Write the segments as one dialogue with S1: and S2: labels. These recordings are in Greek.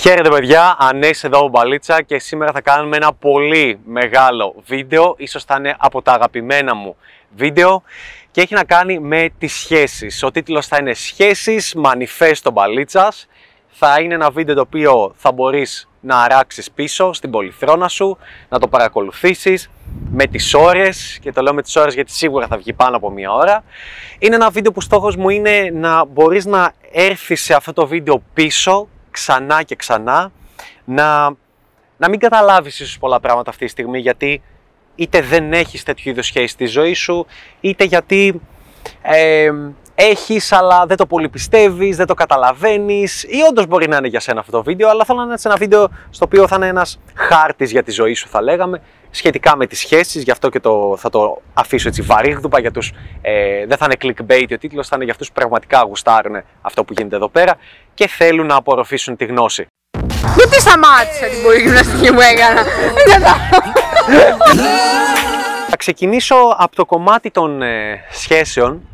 S1: Χαίρετε παιδιά, Ανέσαι εδώ ο Μπαλίτσα και σήμερα θα κάνουμε ένα πολύ μεγάλο βίντεο, ίσως θα είναι από τα αγαπημένα μου βίντεο και έχει να κάνει με τις σχέσεις. Ο τίτλος θα είναι «Σχέσεις Manifesto Μπαλίτσας». Θα είναι ένα βίντεο το οποίο θα μπορείς να αράξεις πίσω στην πολυθρόνα σου, να το παρακολουθήσεις με τις ώρες και το λέω με τις ώρες γιατί σίγουρα θα βγει πάνω από μία ώρα. Είναι ένα βίντεο που στόχος μου είναι να μπορείς να έρθεις σε αυτό το βίντεο πίσω ξανά και ξανά, να, να μην καταλάβεις ίσως πολλά πράγματα αυτή τη στιγμή γιατί είτε δεν έχεις τέτοιου είδους σχέση στη ζωή σου, είτε γιατί ε, έχεις αλλά δεν το πολύ πιστεύεις, δεν το καταλαβαίνεις ή όντως μπορεί να είναι για σένα αυτό το βίντεο, αλλά θέλω να είναι ένα βίντεο στο οποίο θα είναι ένας χάρτης για τη ζωή σου θα λέγαμε, σχετικά με τις σχέσεις, γι' αυτό και το, θα το αφήσω έτσι βαρύγδουπα για τους, ε, δεν θα είναι clickbait ο τίτλος, θα είναι για αυτούς που πραγματικά γουστάρουν αυτό που γίνεται εδώ πέρα και θέλουν να απορροφήσουν τη γνώση.
S2: Γιατί σταμάτησα την πολύ γυμναστική μου έκανα.
S1: Θα ξεκινήσω από το κομμάτι των ε, σχέσεων.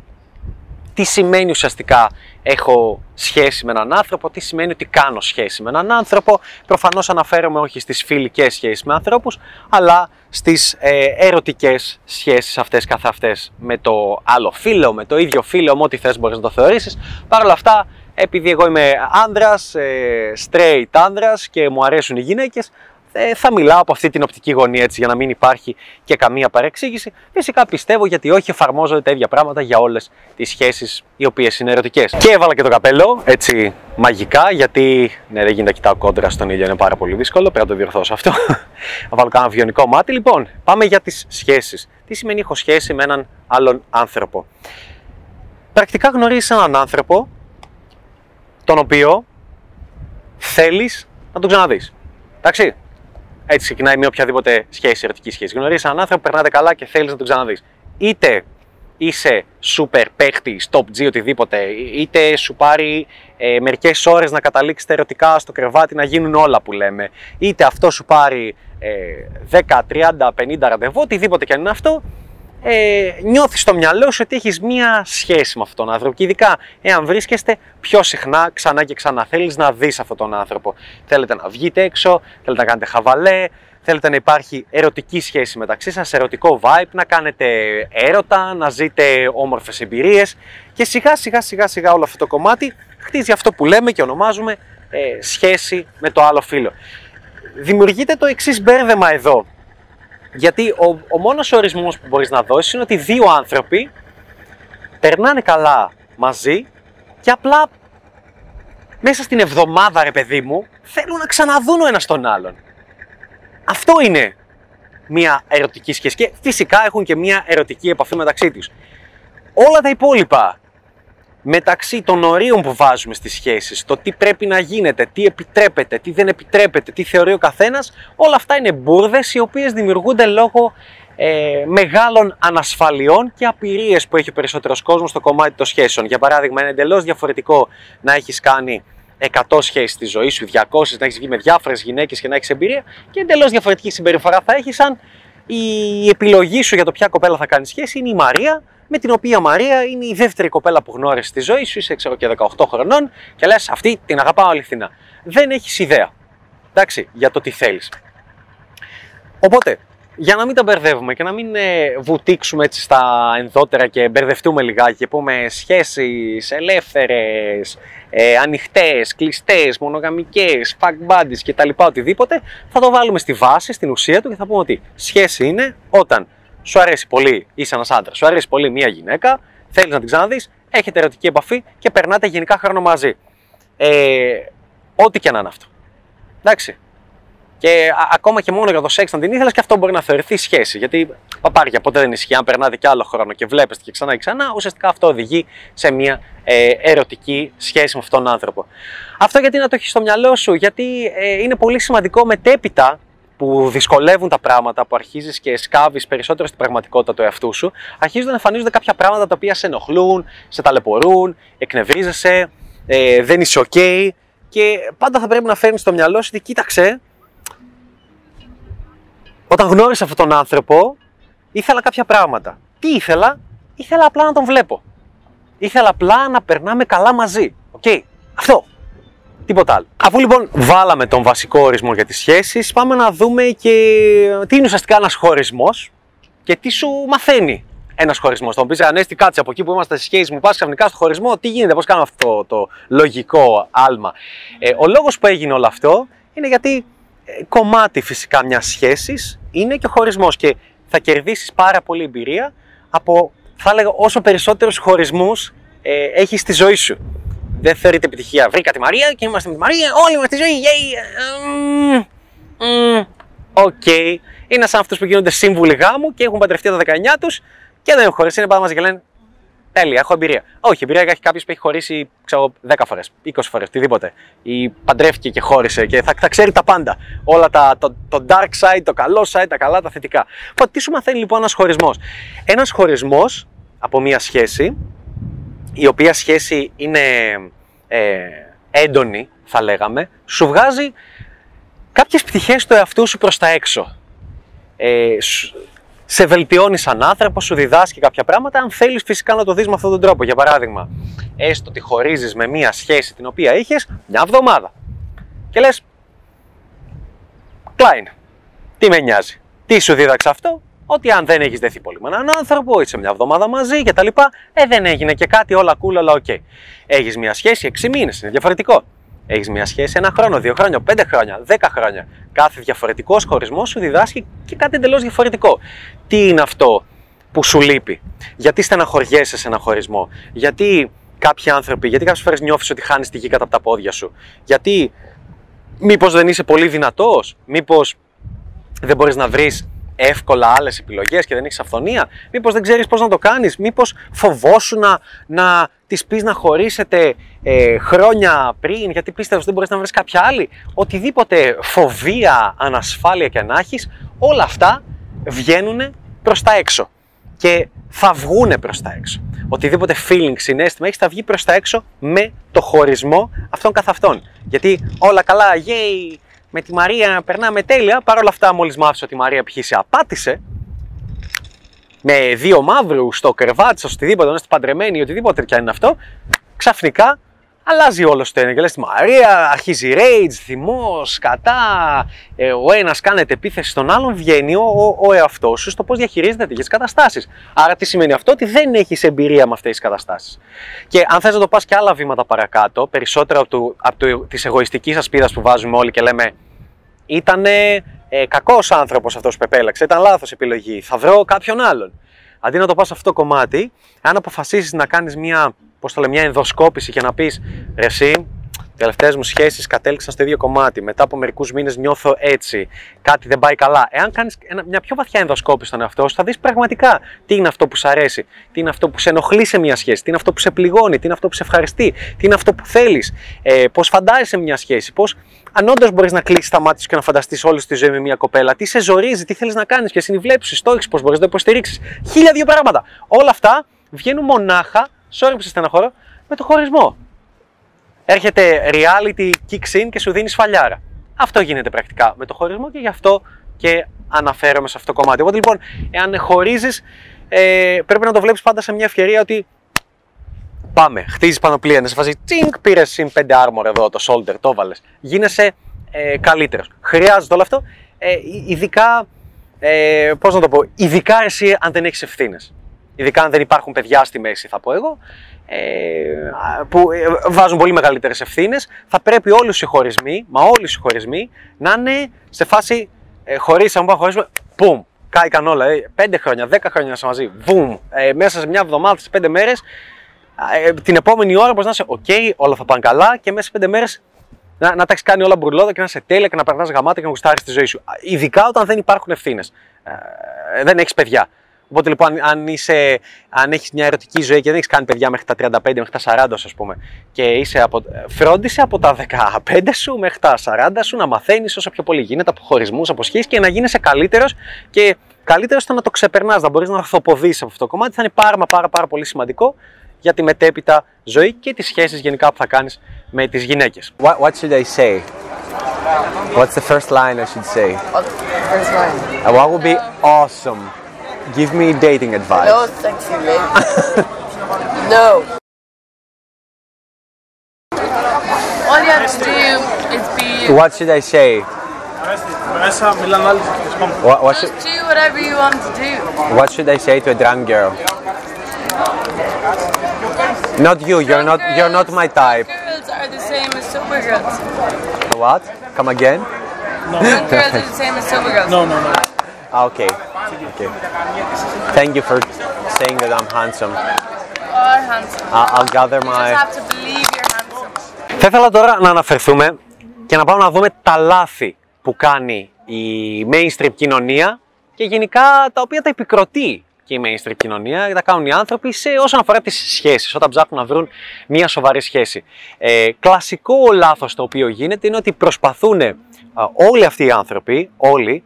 S1: Τι σημαίνει ουσιαστικά έχω σχέση με έναν άνθρωπο, τι σημαίνει ότι κάνω σχέση με έναν άνθρωπο. Προφανώς αναφέρομαι όχι στις φιλικές σχέσεις με ανθρώπους, αλλά στις ε, ερωτικές σχέσεις αυτές καθ' αυτές με το άλλο φίλο, με το ίδιο φίλο, με ό,τι θες μπορείς να το θεωρήσεις. Παρ' όλα αυτά, επειδή εγώ είμαι άνδρας, ε, straight άνδρας και μου αρέσουν οι γυναίκες, ε, θα μιλάω από αυτή την οπτική γωνία έτσι για να μην υπάρχει και καμία παρεξήγηση. Φυσικά πιστεύω γιατί όχι εφαρμόζονται τα ίδια πράγματα για όλες τις σχέσεις οι οποίες είναι ερωτικές. Και έβαλα και το καπέλο έτσι μαγικά γιατί ναι, δεν γίνεται να κοιτάω κόντρα στον ήλιο, είναι πάρα πολύ δύσκολο. Πρέπει να το διορθώσω αυτό. να βάλω κάνα βιονικό μάτι. Λοιπόν, πάμε για τις σχέσεις. Τι σημαίνει έχω σχέση με έναν άλλον άνθρωπο. Πρακτικά γνωρίζεις έναν άνθρωπο τον οποίο θέλεις να τον ξαναδείς. Εντάξει, έτσι ξεκινάει μια οποιαδήποτε σχέση, ερωτική σχέση. Γνωρίζεις έναν άνθρωπο, περνάτε καλά και θέλεις να τον ξαναδείς. Είτε είσαι super παίχτη, top G, οτιδήποτε, είτε σου πάρει ε, μερικές ώρες να καταλήξετε ερωτικά στο κρεβάτι να γίνουν όλα που λέμε, είτε αυτό σου πάρει ε, 10, 30, 50 ραντεβού, οτιδήποτε και αν είναι αυτό, ε, νιώθεις στο μυαλό σου ότι έχεις μία σχέση με αυτόν τον άνθρωπο και ειδικά εάν βρίσκεστε πιο συχνά ξανά και ξανά θέλεις να δεις αυτόν τον άνθρωπο θέλετε να βγείτε έξω, θέλετε να κάνετε χαβαλέ θέλετε να υπάρχει ερωτική σχέση μεταξύ σας, ερωτικό vibe, να κάνετε έρωτα, να ζείτε όμορφες εμπειρίες και σιγά σιγά σιγά σιγά όλο αυτό το κομμάτι χτίζει αυτό που λέμε και ονομάζουμε ε, σχέση με το άλλο φίλο. Δημιουργείται το εξής μπέρδεμα εδώ γιατί ο, ο μόνος ορισμός που μπορείς να δώσεις είναι ότι δύο άνθρωποι περνάνε καλά μαζί και απλά μέσα στην εβδομάδα ρε παιδί μου θέλουν να ξαναδούν ο ένας τον άλλον. Αυτό είναι μια ερωτική σχέση και φυσικά έχουν και μια ερωτική επαφή μεταξύ τους. Όλα τα υπόλοιπα μεταξύ των ορίων που βάζουμε στις σχέσεις, το τι πρέπει να γίνεται, τι επιτρέπεται, τι δεν επιτρέπεται, τι θεωρεί ο καθένας, όλα αυτά είναι μπουρδες οι οποίες δημιουργούνται λόγω ε, μεγάλων ανασφαλιών και απειρίες που έχει ο περισσότερος κόσμος στο κομμάτι των σχέσεων. Για παράδειγμα, είναι εντελώς διαφορετικό να έχεις κάνει 100 σχέσεις στη ζωή σου, 200, να έχεις βγει με διάφορες γυναίκες και να έχεις εμπειρία και εντελώς διαφορετική συμπεριφορά θα έχεις αν η επιλογή σου για το ποια κοπέλα θα κάνεις σχέση είναι η Μαρία με την οποία Μαρία είναι η δεύτερη κοπέλα που γνώρισες στη ζωή σου, είσαι ξέρω και 18 χρονών και λες αυτή την αγαπάω αληθινά. Δεν έχεις ιδέα, εντάξει, για το τι θέλεις. Οπότε, για να μην τα μπερδεύουμε και να μην ε, βουτήξουμε έτσι στα ενδότερα και μπερδευτούμε λιγάκι και πούμε σχέσεις ελεύθερες, ε, ανοιχτές, κλειστές, μονογαμικές, fuck buddies και τα λοιπά οτιδήποτε, θα το βάλουμε στη βάση, στην ουσία του και θα πούμε ότι σχέση είναι όταν σου αρέσει πολύ, είσαι ένας άντρας, σου αρέσει πολύ μία γυναίκα, θέλεις να την ξαναδείς, έχετε ερωτική επαφή και περνάτε γενικά χρόνο μαζί. Ε, ό,τι και να είναι αυτό. Εντάξει. Και ακόμα και μόνο για το σεξ να την ήθελες και αυτό μπορεί να θεωρηθεί σχέση. Γιατί παπάρια ποτέ δεν ισχύει. Αν περνάτε και άλλο χρόνο και βλέπεστε και ξανά και ξανά, ουσιαστικά αυτό οδηγεί σε μια ε, ερωτική σχέση με αυτόν τον άνθρωπο. Αυτό γιατί να το έχεις στο μυαλό σου, γιατί ε, είναι πολύ σημαντικό μετέπειτα που δυσκολεύουν τα πράγματα, που αρχίζεις και σκάβεις περισσότερο στην πραγματικότητα του εαυτού σου, αρχίζουν να εμφανίζονται κάποια πράγματα τα οποία σε ενοχλούν, σε ταλαιπωρούν, εκνευρίζεσαι, ε, δεν είσαι OK. Και πάντα θα πρέπει να φέρνεις στο μυαλό σου ότι κοίταξε, όταν γνώρισα αυτόν τον άνθρωπο, ήθελα κάποια πράγματα. Τι ήθελα, ήθελα απλά να τον βλέπω. Ήθελα απλά να περνάμε καλά μαζί. Οκ, αυτό. Τίποτα άλλο. Αφού λοιπόν βάλαμε τον βασικό ορισμό για τις σχέσεις, πάμε να δούμε και τι είναι ουσιαστικά ένας χωρισμός και τι σου μαθαίνει ένας χωρισμός. Θα μου πεις Ανέστη, κάτσε από εκεί που είμαστε στις σχέσεις μου, πας ξαφνικά στο χωρισμό, τι γίνεται, πώς κάνω αυτό το λογικό άλμα. Ε, ο λόγος που έγινε όλο αυτό είναι γιατί ε, κομμάτι φυσικά μιας σχέσης είναι και ο χωρισμός και θα κερδίσεις πάρα πολύ εμπειρία από, θα έλεγα, όσο περισσότερους χωρισμούς ε, έχεις στη ζωή σου. Δεν θεωρείται επιτυχία. Βρήκα τη Μαρία και είμαστε με τη Μαρία, όλοι είμαστε στη ζωή. Οκ. Είναι σαν αυτούς που γίνονται σύμβουλοι γάμου και έχουν παντρευτεί τα 19 τους και δεν έχουν χωρίσει. Είναι πάντα μαζί και λένε Τέλεια, έχω εμπειρία. Όχι, εμπειρία έχει κάποιος που έχει χωρίσει ξέρω, 10 φορές, 20 φορές, οτιδήποτε. Ή παντρεύτηκε και χώρισε και θα, θα ξέρει τα πάντα. Όλα τα, το, το dark side, το καλό side, τα καλά, τα θετικά. Οπότε τι σου μαθαίνει λοιπόν ένας χωρισμός; Ένας χωρισμός από μία σχέση, η οποία σχέση είναι ε, έντονη, θα λέγαμε, σου βγάζει κάποιες πτυχές του εαυτού σου προς τα έξω. Ε, σε βελτιώνεις σαν άνθρωπο, σου διδάσκει κάποια πράγματα, αν θέλεις φυσικά να το δεις με αυτόν τον τρόπο. Για παράδειγμα, έστω ότι χωρίζεις με μία σχέση την οποία είχες μια εβδομάδα. Και λες, Κλάιν, τι με νοιάζει; Τι σου δίδαξε αυτό, ότι αν δεν έχεις δεθεί πολύ με έναν άνθρωπο, είσαι μια εβδομάδα μαζί κτλ. Ε, δεν έγινε και κάτι, όλα cool, όλα ok. Έχεις μια σχέση 6 μήνες, είναι διαφορετικό. Έχεις μια σχέση ένα χρόνο, δύο χρόνια, πέντε χρόνια, δέκα χρόνια. Κάθε διαφορετικός χωρισμός σου διδάσκει και κάτι εντελώς διαφορετικό. Τι είναι αυτό που σου λείπει, Γιατί στεναχωριέσαι σε ένα χωρισμό, Γιατί κάποιοι άνθρωποι, Γιατί κάποιες φορές νιώθεις ότι χάνεις τη γη κατά από τα πόδια σου, Γιατί μήπως δεν είσαι πολύ δυνατός, Μήπως δεν μπορείς να βρεις εύκολα άλλες επιλογές και δεν έχεις αυθονία, Μήπως δεν ξέρεις πώς να το κάνεις, Μήπως φοβόσου να, να τη πεις να χωρίσετε ε, χρόνια πριν, γιατί πίστευες ότι δεν μπορείς να βρεις κάποια άλλη. Οτιδήποτε φοβία, ανασφάλεια και να έχει, όλα αυτά βγαίνουν προς τα έξω. Και θα βγουν προς τα έξω. Οτιδήποτε feeling, συνέστημα έχεις, θα βγει προς τα έξω με το χωρισμό αυτών καθ' αυτών. Γιατί όλα καλά, yay, με τη Μαρία περνάμε τέλεια. Παρ' όλα αυτά, μόλις μάθει ότι η Μαρία π.χ. σε απάτησε, με δύο μαύρου στο κρεβάτι, στο οτιδήποτε, να είστε παντρεμένοι, οτιδήποτε και αν είναι αυτό, ξαφνικά αλλάζει όλο το ένα. Και λες τη Μαρία, αρχίζει rage, θυμός, κατά. Ε, ο ένας κάνετε επίθεση στον άλλον, βγαίνει ο, ο, ο εαυτός σου στο πώς διαχειρίζεται τέτοιε καταστάσεις. Άρα, τι σημαίνει αυτό, ότι δεν έχεις εμπειρία με αυτές τις καταστάσεις. Και αν θες να το πας και άλλα βήματα παρακάτω, περισσότερο από, το, από το, της εγωιστικής ασπίδας που βάζουμε όλοι και λέμε, ήτανε ε, κακός άνθρωπος αυτός που επέλεξε, ήταν λάθος επιλογή. Θα βρω κάποιον άλλον. Αντί να το πας σε αυτό το κομμάτι, αν αποφασίσεις να κάνεις μια, πώς το μια ενδοσκόπηση και να πεις εσύ, οι τελευταίες μου σχέσεις κατέληξαν στο ίδιο κομμάτι. Μετά από μερικούς μήνες νιώθω έτσι. Κάτι δεν πάει καλά. Εάν κάνεις μια πιο βαθιά ενδοσκόπηση στον εαυτό σου, θα δεις πραγματικά τι είναι αυτό που σου αρέσει, τι είναι αυτό που σε ενοχλεί σε μια σχέση, τι είναι αυτό που σε πληγώνει, τι είναι αυτό που σε ευχαριστεί, τι είναι αυτό που θέλεις, ε, πώς φαντάζεσαι μια σχέση, πώς αν όντως μπορείς να κλείσεις τα μάτια σου και να φανταστείς όλη τη ζωή με μια κοπέλα, τι σε ζορίζει, τι θέλεις να κάνεις, ποιες είναι οι βλέψεις, στόχοι, πώς μπορείς να το υποστηρίξεις. Χίλια δύο πράγματα. Όλα αυτά βγαίνουν μονάχα, sorry που σε στεναχωρώ, με το χωρισμό έρχεται reality kicks in και σου δίνεις σφαλιάρα. Αυτό γίνεται πρακτικά με το χωρισμό και γι' αυτό και αναφέρομαι σε αυτό το κομμάτι. Οπότε λοιπόν, εάν χωρίζεις, ε, πρέπει να το βλέπεις πάντα σε μια ευκαιρία ότι πάμε, χτίζεις πανοπλία, να σε φάζει τσίνκ, πήρες συν 5 armor εδώ, το shoulder, το έβαλες. Γίνεσαι ε, καλύτερος. Χρειάζεται όλο αυτό, ε, ειδικά, ε, πώς να το πω, ειδικά εσύ αν δεν έχεις ευθύνες. Ειδικά αν δεν υπάρχουν παιδιά στη μέση, θα πω εγώ, ε, που ε, βάζουν πολύ μεγαλύτερες ευθύνες, θα πρέπει όλοι οι συγχωρισμοί, μα όλοι οι συγχωρισμοί, να είναι σε φάση ε, χωρίς, αν πάμε χωρίσουμε, πουμ, κάηκαν όλα, ε, 5 χρόνια, 10 χρόνια να μαζί, βουμ, ε, μέσα σε μια εβδομάδα, σε 5 μέρες, ε, την επόμενη ώρα μπορείς να είσαι, OK, okay, όλα θα πάνε καλά και μέσα σε 5 μέρες να, να τα έχεις κάνει όλα μπουρλότα και να είσαι τέλεια και να περνάς γαμάτα και να γουστάρεις τη ζωή σου. Ειδικά όταν δεν υπάρχουν ευθύνες. Ε, δεν έχεις παιδιά. Οπότε λοιπόν, αν, είσαι, αν έχεις μια ερωτική ζωή και δεν έχεις κάνει παιδιά μέχρι τα 35, μέχρι τα 40 ας πούμε και είσαι από, φρόντισε από τα 15 σου μέχρι τα 40 σου να μαθαίνεις όσο πιο πολύ γίνεται από χωρισμούς, από σχέσεις και να γίνεσαι καλύτερος και καλύτερος στο να το ξεπερνάς, να μπορείς να ορθοποδείς από αυτό το κομμάτι θα είναι πάρα, πάρα, πάρα πολύ σημαντικό για τη μετέπειτα ζωή και τις σχέσεις γενικά που θα κάνεις με τις γυναίκες.
S3: What, what should I say? What's the first line I should say?
S2: First line.
S3: What would be awesome? Give me dating advice.
S2: No, sexy lady. no. All you have to do you.
S3: What should I say?
S4: Μέσα μιλάνε άλλοι και σπάμε.
S3: What, what, should,
S2: Just do whatever you want to do.
S3: what should I say to a drunk girl? Not you. You're not. You're not my type.
S2: Girls are the same as sober girls.
S3: What? Come again?
S2: Drunk girls are the same as sober girls.
S4: No, no, no.
S3: Ah, Okay. Okay. Thank you for saying that I'm handsome.
S2: You are handsome.
S3: I- I'll gather
S2: You
S3: my.
S2: just have to believe you're handsome.
S1: Θα ήθελα τώρα να αναφερθούμε και να πάμε να δούμε τα λάθη που κάνει η mainstream κοινωνία και γενικά τα οποία τα επικροτεί και η mainstream κοινωνία, τα κάνουν οι άνθρωποι σε όσον αφορά τις σχέσεις, όταν ψάχνουν να βρουν μια σοβαρή σχέση. Ε, κλασικό λάθος το οποίο γίνεται είναι ότι προσπαθούν α, όλοι αυτοί οι άνθρωποι, όλοι,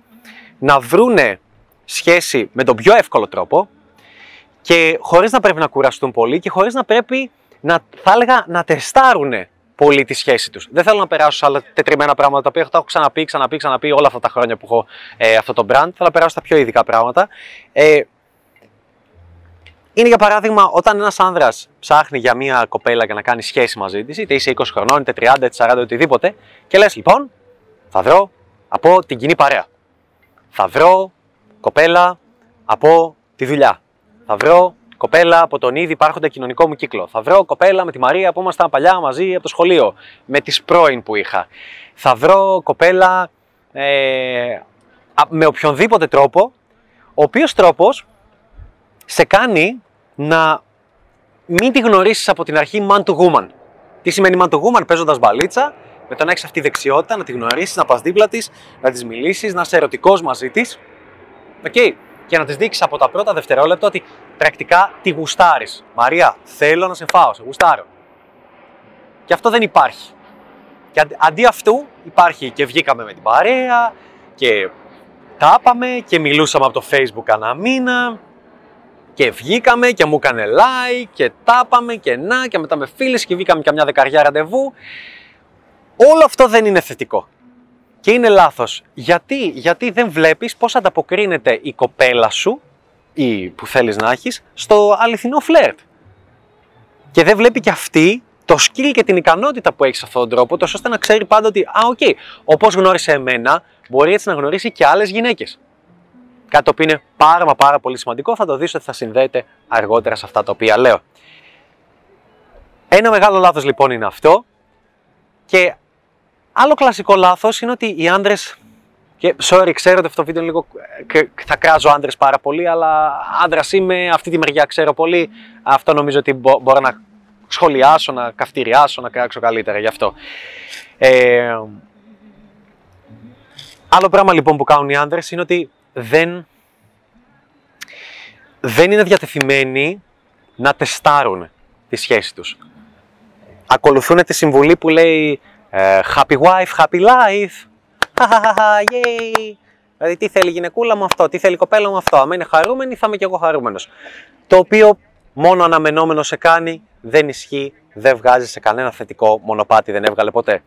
S1: να βρούνε σχέση με τον πιο εύκολο τρόπο και χωρίς να πρέπει να κουραστούν πολύ και χωρίς να πρέπει να, θα έλεγα, να τεστάρουν πολύ τη σχέση τους. Δεν θέλω να περάσω σε άλλα τετριμένα πράγματα τα οποία τα έχω ξαναπεί, ξαναπεί, ξαναπεί όλα αυτά τα χρόνια που έχω ε, αυτό το brand. Θέλω να περάσω στα πιο ειδικά πράγματα. Ε, είναι για παράδειγμα όταν ένας άνδρας ψάχνει για μια κοπέλα για να κάνει σχέση μαζί της, είτε είσαι 20 χρονών, είτε 30, είτε 40, οτιδήποτε, και λες λοιπόν, θα βρω από την κοινή παρέα. Θα βρω κοπέλα από τη δουλειά. Θα βρω κοπέλα από τον ήδη υπάρχοντα κοινωνικό μου κύκλο. Θα βρω κοπέλα με τη Μαρία που ήμασταν παλιά μαζί από το σχολείο, με τις πρώην που είχα. Θα βρω κοπέλα ε, α- με οποιονδήποτε τρόπο, ο οποίος τρόπος σε κάνει να μην τη γνωρίσεις από την αρχή man to woman. Τι σημαίνει man to woman, παίζοντας μπαλίτσα, με το να έχεις αυτή τη δεξιότητα, να τη γνωρίσεις, να πας δίπλα της, να της μιλήσεις, να είσαι ερωτικός μαζί της. Οκ. Και να της δείξεις από τα πρώτα δευτερόλεπτα ότι πρακτικά τη γουστάρεις. Μαρία, θέλω να σε φάω, σε γουστάρω. Και αυτό δεν υπάρχει. Και αντί- αντί αυτού υπάρχει και βγήκαμε με την παρέα και τάπαμε και μιλούσαμε από το facebook ένα μήνα και βγήκαμε και μου έκανε like και τάπαμε και να και μετά με φίλες και βγήκαμε και μια δεκαριά ραντεβού. Όλο αυτό δεν είναι θετικό. Και είναι λάθος. Γιατί, Γιατί δεν βλέπεις πώς ανταποκρίνεται η κοπέλα σου ή που θέλεις να έχεις στο αληθινό φλερτ. Και δεν βλέπει και αυτή το skill και την ικανότητα που έχεις σε αυτόν τον τρόπο, τόσο ώστε να ξέρει πάντα ότι, α, οκ, όπως γνώρισε εμένα, μπορεί έτσι να γνωρίσει και άλλες γυναίκες. Κάτι το οποίο είναι πάρα μα πάρα πολύ σημαντικό, θα το δεις ότι θα συνδέεται αργότερα σε αυτά τα οποία λέω. Ένα μεγάλο λάθος λοιπόν είναι αυτό και άλλο κλασικό λάθος είναι ότι οι άντρες και sorry, ξέρω ότι αυτό το βίντεο είναι λίγο. ε, θα κράζω άντρες πάρα πολύ, αλλά άντρας είμαι, αυτή τη μεριά ξέρω πολύ. Αυτό νομίζω ότι μπο- μπορώ να σχολιάσω, να καυτηριάσω, να κράξω καλύτερα γι' αυτό. Ε, άλλο πράγμα λοιπόν που κάνουν οι άντρες είναι ότι δεν, δεν είναι διατεθειμένοι να τεστάρουν τη σχέση τους. Ακολουθούν τη συμβουλή που λέει ε, happy wife, happy life. Χαχαχαχα, yay. Δηλαδή, τι θέλει η γυναικούλα μου αυτό, τι θέλει η κοπέλα μου αυτό. Αν είναι χαρούμενη, θα είμαι κι εγώ χαρούμενος. Το οποίο μόνο αναμενόμενο σε κάνει, δεν ισχύει, δεν βγάζει σε κανένα θετικό μονοπάτι, δεν έβγαλε ποτέ.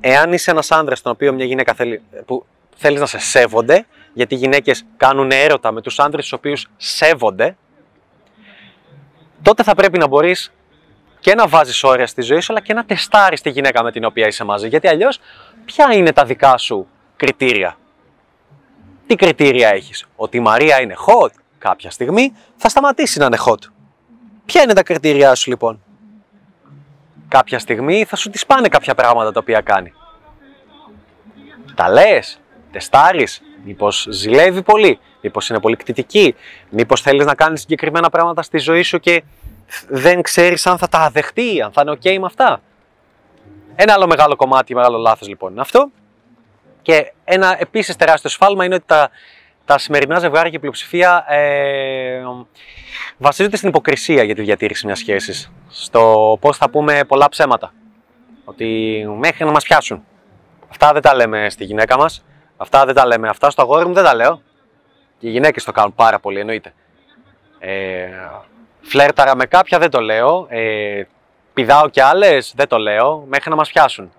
S1: Εάν είσαι ένας άντρα, τον οποίο μια γυναίκα θέλει, που θέλεις να σε σέβονται, γιατί οι γυναίκες κάνουν έρωτα με τους άντρες τους οποίους σέβονται, τότε θα πρέπει να μπορείς και να βάζεις όρια στη ζωή σου, αλλά και να τεστάρεις τη γυναίκα με την οποία είσαι μαζί. Γιατί αλλιώς, ποια είναι τα δικά σου κριτήρια; Τι κριτήρια έχεις, Ότι η Μαρία είναι hot κάποια στιγμή, θα σταματήσει να είναι hot. Ποια είναι τα κριτήριά σου λοιπόν; Κάποια στιγμή θα σου τις πάνε κάποια πράγματα τα οποία κάνει. Τα λες, τεστάρεις, μήπως ζηλεύει πολύ, μήπως είναι πολύ κτητική, μήπως θέλεις να κάνεις συγκεκριμένα πράγματα στη ζωή σου και δεν ξέρεις αν θα τα δεχτεί, αν θα είναι ok με αυτά. Ένα άλλο μεγάλο κομμάτι, μεγάλο λάθος λοιπόν είναι αυτό. Και ένα επίσης τεράστιο σφάλμα είναι ότι τα, τα σημερινά ζευγάρια και η πλειοψηφία ε, βασίζονται στην υποκρισία για τη διατήρηση μιας σχέσης. Στο πώς θα πούμε πολλά ψέματα. Ότι μέχρι να μας πιάσουν. Αυτά δεν τα λέμε στη γυναίκα μας. Αυτά δεν τα λέμε. Αυτά στο αγόρι μου δεν τα λέω. Και οι γυναίκες το κάνουν πάρα πολύ, εννοείται. Ε, φλέρταρα με κάποια δεν το λέω. Ε, πηδάω και άλλες δεν το λέω. Μέχρι να μας πιάσουν.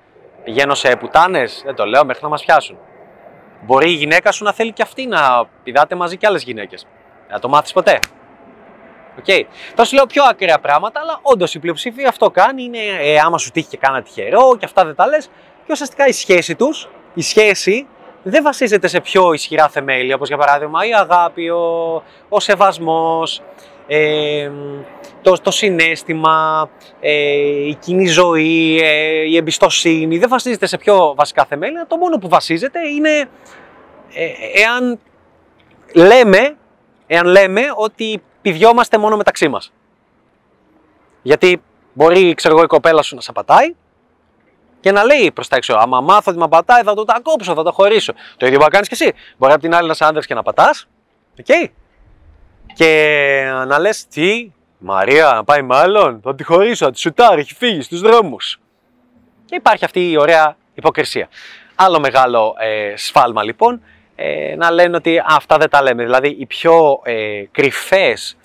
S1: Πηγαίνω σε πουτάνες δεν το λέω. Μέχρι να μας πιάσουν. Μπορεί η γυναίκα σου να θέλει και αυτή να πηδάτε μαζί και άλλες γυναίκες. Να το μάθεις ποτέ. Οκ. Θα σου λέω πιο ακραία πράγματα, αλλά όντως η πλειοψηφία αυτό κάνει. Είναι ε, άμα σου τύχει και κάνα τυχερό και αυτά δεν τα λες. και ουσιαστικά η σχέση τους, η σχέση δεν βασίζεται σε πιο ισχυρά θεμέλια, όπως για παράδειγμα η αγάπη, ο, ο σεβασμός, ε, το, το συνέστημα, ε, η κοινή ζωή, ε, η εμπιστοσύνη. Δεν βασίζεται σε πιο βασικά θεμέλια. Το μόνο που βασίζεται είναι ε, εάν λέμε, εάν λέμε ότι πηδιόμαστε μόνο μεταξύ μας. Γιατί μπορεί, ξέρω εγώ, η κοπέλα σου να σε πατάει και να λέει προς τα έξω: Άμα μάθω ότι με πατάει, θα το τα κόψω, θα το χωρίσω. Το ίδιο μπορεί να κάνεις και εσύ. Μπορεί από την άλλη να σε άνδρες και να πατάς. Okay. Και να λες: Τι, Μαρία, να πάει με άλλον, θα τη χωρίσω, θα τη σουτάρει, έχει φύγει στους δρόμους. Και υπάρχει αυτή η ωραία υποκρισία. Άλλο μεγάλο ε, σφάλμα λοιπόν ε, να λένε ότι αυτά δεν τα λέμε. Δηλαδή οι πιο ε, κρυφές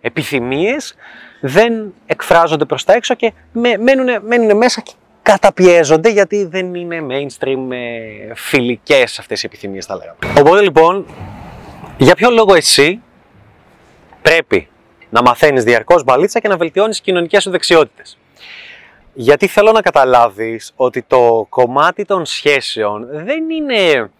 S1: επιθυμίες δεν εκφράζονται προς τα έξω και μένουν, μένουν μέσα και καταπιέζονται γιατί δεν είναι mainstream ε, φιλικές αυτές οι επιθυμίες θα λέγαμε. Οπότε λοιπόν, για ποιο λόγο εσύ πρέπει να μαθαίνεις διαρκώς μπαλίτσα και να βελτιώνεις τις κοινωνικές σου δεξιότητες; Γιατί θέλω να καταλάβεις ότι το κομμάτι των σχέσεων δεν είναι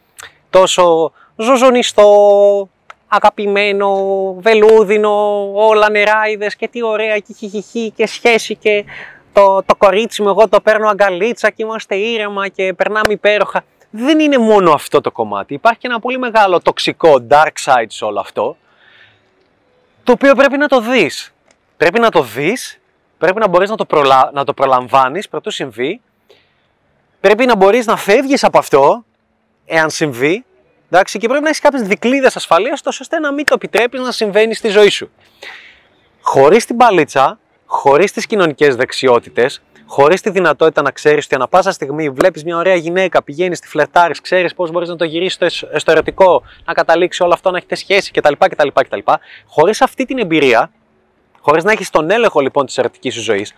S1: τόσο ζωζονιστό, αγαπημένο, βελούδινο, όλα νεράιδες και τι ωραία και χιχιχι και σχέση και το, το κορίτσι μου εγώ το παίρνω αγκαλίτσα και είμαστε ήρεμα και περνάμε υπέροχα. Δεν είναι μόνο αυτό το κομμάτι. Υπάρχει και ένα πολύ μεγάλο τοξικό dark side σε όλο αυτό, το οποίο πρέπει να το δεις. Πρέπει να το δεις, πρέπει να μπορείς να το, προλα... να το προλαμβάνεις πρωτού συμβεί, πρέπει να μπορείς να φεύγεις από αυτό, εάν συμβεί, εντάξει, και πρέπει να έχεις κάποιες δικλείδες ασφαλείας, ώστε να μην το επιτρέπεις να συμβαίνει στη ζωή σου. Χωρίς την παλίτσα, χωρίς τις κοινωνικές δεξιότητες, χωρίς τη δυνατότητα να ξέρεις ότι ανα πάσα στιγμή βλέπεις μια ωραία γυναίκα, πηγαίνεις, τη φλερτάρεις, ξέρεις πώς μπορείς να το γυρίσεις στο, στο ερωτικό, να καταλήξεις όλο αυτό να έχετε σχέση κτλ. κτλ, κτλ. Χωρίς αυτή την εμπειρία, χωρίς να έχεις τον έλεγχο λοιπόν της ερωτικής σου ζωής,